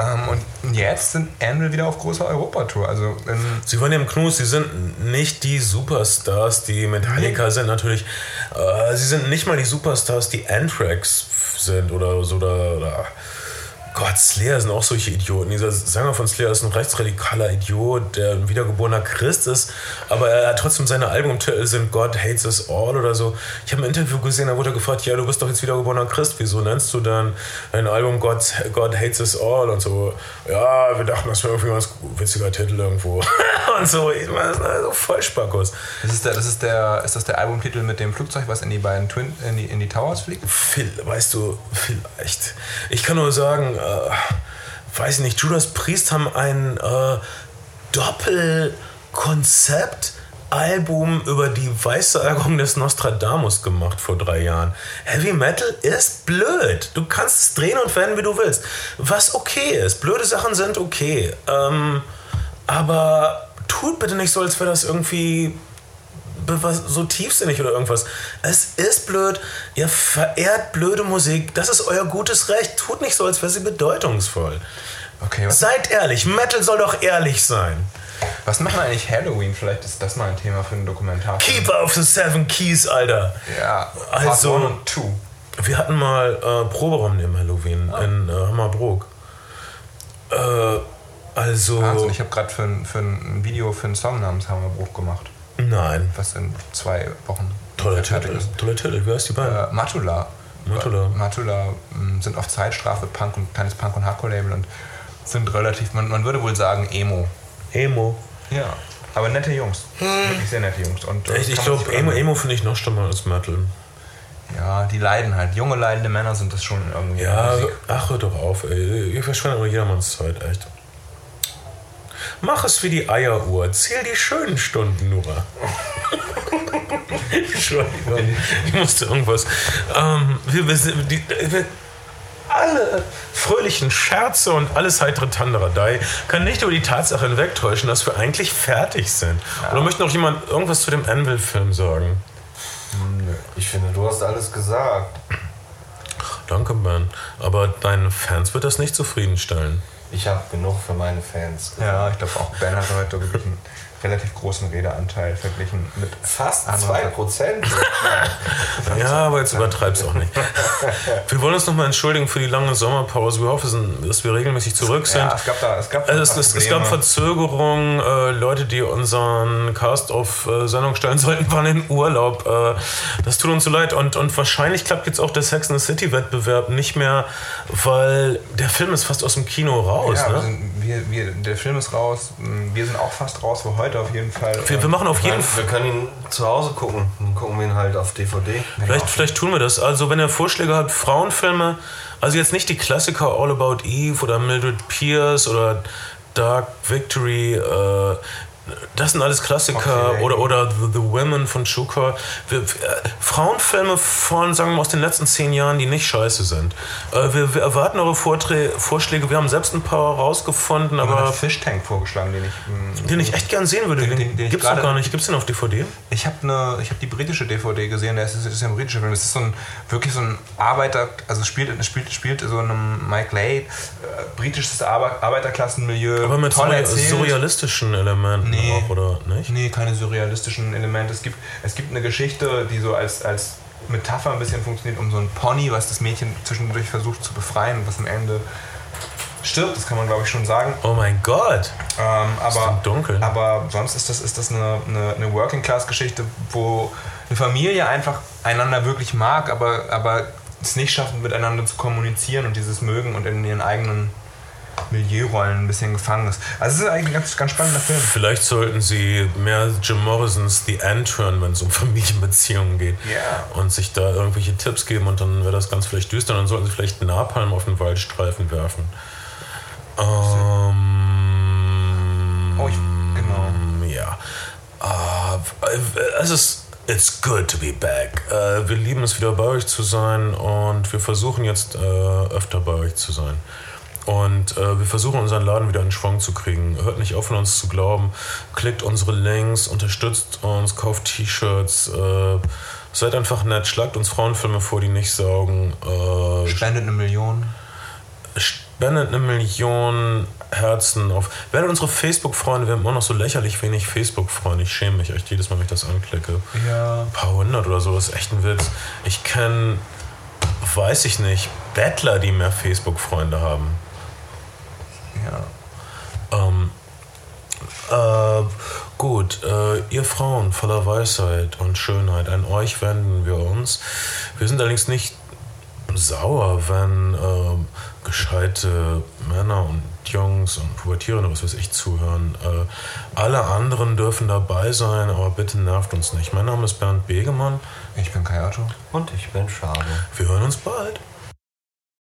Ähm, und jetzt sind Anvil wieder auf großer Europatour. Also sie waren ja im Knus, sie sind nicht die Superstars, die Metallica nee. sind natürlich. Äh, sie sind nicht mal die Superstars, die Anthrax sind oder so oder, oder Gott, Slayer sind auch solche Idioten. Dieser Sänger von Slayer ist ein rechtsradikaler Idiot, der ein wiedergeborener Christ ist, aber er hat trotzdem seine Albumtitel sind God Hates Us All oder so. Ich habe ein Interview gesehen, da wurde gefragt, ja, du bist doch jetzt wiedergeborener Christ, wieso nennst du dann dein Album God, God Hates Us All und so? Ja, wir dachten, das wäre irgendwie ein ganz witziger Titel irgendwo. und so, ich meine, das ist also voll Spackos. Das ist, der, das ist, der, ist das der Albumtitel mit dem Flugzeug, was in die beiden Twin, in die, in die Towers fliegt? Phil, weißt du, vielleicht. Ich kann nur sagen, äh, weiß nicht, Judas Priest haben ein äh, Doppelkonzept. Album über die Weissagung des Nostradamus gemacht vor drei Jahren. Heavy Metal ist blöd. Du kannst es drehen und wenden, wie du willst. Was okay ist. Blöde Sachen sind okay. Ähm, aber tut bitte nicht so, als wäre das irgendwie so tiefsinnig oder irgendwas. Es ist blöd, ihr verehrt blöde Musik, das ist euer gutes Recht. Tut nicht so, als wäre sie bedeutungsvoll. Okay, Seid ehrlich, Metal soll doch ehrlich sein. Was machen eigentlich Halloween? Vielleicht ist das mal ein Thema für einen Dokumentar. Keeper of the Seven Keys, Alter. Ja, also, Part und two. Wir hatten mal äh, Proberaum neben Halloween ah. in äh, Hammerbrook. Äh, also. Wahnsinn, ich habe gerade für, für ein Video für einen Song namens Hammerbruch gemacht. Nein. Was in zwei Wochen toller Titel ist. Toller Titel, wie heißt die Band? Äh, Matula. Matula. Matula ähm, sind auf Zeitstrafe, Punk und kleines Punk- und Hardcore-Label und sind relativ, man, man würde wohl sagen, Emo. Emo. Ja. Aber nette Jungs. Hm. Wirklich sehr nette Jungs. Und, äh, ich, ich glaube, Emo, Emo finde ich noch schlimmer als Metal. Ja, die leiden halt. Junge leidende Männer sind das schon irgendwie. Ja, ach, hör doch auf, ey. Ihr verschwendet nur jedermanns Zeit, echt. Mach es wie die Eieruhr. Zähl die schönen Stunden nur. Entschuldigung, ich musste irgendwas. Ähm, wir, wir, die, wir, alle fröhlichen Scherze und alles heitere Tanderadei kann nicht über die Tatsache hinwegtäuschen, dass wir eigentlich fertig sind. Ja. Oder möchte noch jemand irgendwas zu dem Anvil-Film sagen? Ich finde, du hast alles gesagt. Danke, Ben. Aber deinen Fans wird das nicht zufriedenstellen. Ich habe genug für meine Fans. Gesagt. Ja, ich glaube auch, Ben hat heute wirklich einen relativ großen Redeanteil verglichen mit fast 2%. ja, aber jetzt übertreib's auch nicht. Wir wollen uns nochmal entschuldigen für die lange Sommerpause. Wir hoffen, dass wir regelmäßig zurück sind. Ja, es gab da, es gab, also es, es, es, gab Verzögerungen. Äh, Leute, die unseren Cast auf äh, Sendung stellen sollten, waren in Urlaub. Äh, das tut uns so leid. Und, und wahrscheinlich klappt jetzt auch der Sex and the City Wettbewerb nicht mehr, weil der Film ist fast aus dem Kino raus. Ja, ne? wir, wir, der Film ist raus. Wir sind auch fast raus für heute heute auf jeden Fall. Wir, wir machen auf jeden Fall. Wir können ihn zu Hause gucken. Dann gucken wir ihn halt auf DVD. Vielleicht, vielleicht tun wir das. Also, wenn ihr Vorschläge habt, Frauenfilme, also jetzt nicht die Klassiker All About Eve oder Mildred Pierce oder Dark Victory. Äh, das sind alles Klassiker okay. oder, oder The, The Women von Schuka. Wir, äh, Frauenfilme von, sagen wir mal, aus den letzten zehn Jahren, die nicht scheiße sind. Äh, wir, wir, erwarten eure Vorträ Vorschläge. Wir haben selbst ein paar rausgefunden, aber. aber Fish Tank vorgeschlagen, den ich. Mh, mm, den ich echt gern sehen würde. Den, den, den gibt's noch gar nicht. Gibt's den auf DVD? Ich habe ne, hab die britische DVD gesehen. Das ist, ist ja ein britischer Film. Das ist so ein, wirklich so ein Arbeiter, also spielt, spielt, spielt so einem Mike Lade, äh, britisches Arbeiterklassenmilieu. Aber mit toll surrealistischen Elementen nee, auch, oder nicht? Nee, keine surrealistischen Elemente. Es gibt, es gibt eine Geschichte, die so als, als Metapher ein bisschen funktioniert, um so ein Pony, was das Mädchen zwischendurch versucht zu befreien, was am Ende stirbt, das kann man glaube ich schon sagen. Oh mein Gott! Ähm, aber, dunkel. aber sonst ist das, ist das eine, eine, eine Working-Class-Geschichte, wo eine Familie einfach einander wirklich mag, aber, aber es nicht schaffen, miteinander zu kommunizieren und dieses Mögen und in ihren eigenen Milieurollen ein bisschen gefangen ist. Also es ist eigentlich ein ganz, ganz spannender Film. Vielleicht sollten sie mehr Jim Morrisons The End hören, wenn es um Familienbeziehungen geht. Yeah. Und sich da irgendwelche Tipps geben und dann wäre das ganz vielleicht düster. Dann sollten sie vielleicht Napalm auf den Waldstreifen werfen. Ähm, oh, ich, genau. Ja. Uh, es ist It's good to be back. Uh, wir lieben es wieder bei euch zu sein und wir versuchen jetzt uh, öfter bei euch zu sein. Und äh, wir versuchen unseren Laden wieder in Schwung zu kriegen. Hört nicht auf, an uns zu glauben. Klickt unsere Links, unterstützt uns, kauft T-Shirts. Äh, seid einfach nett, schlagt uns Frauenfilme vor, die nicht saugen. Äh, spendet eine Million. Spendet eine Million Herzen auf. Werdet unsere Facebook-Freunde, wir haben immer noch so lächerlich wenig Facebook-Freunde. Ich schäme mich echt jedes Mal, wenn ich das anklicke. Ja. Ein paar hundert oder so, das ist echt ein Witz. Ich kenne, weiß ich nicht, Bettler, die mehr Facebook-Freunde haben. Ja. Ähm, äh, gut, äh, ihr Frauen voller Weisheit und Schönheit, an euch wenden wir uns. Wir sind allerdings nicht sauer, wenn äh, gescheite Männer und Jungs und Pubertierende, was weiß ich, zuhören. Äh, alle anderen dürfen dabei sein, aber bitte nervt uns nicht. Mein Name ist Bernd Begemann. Ich bin Kai Otto. Und ich bin Schade. Wir hören uns bald.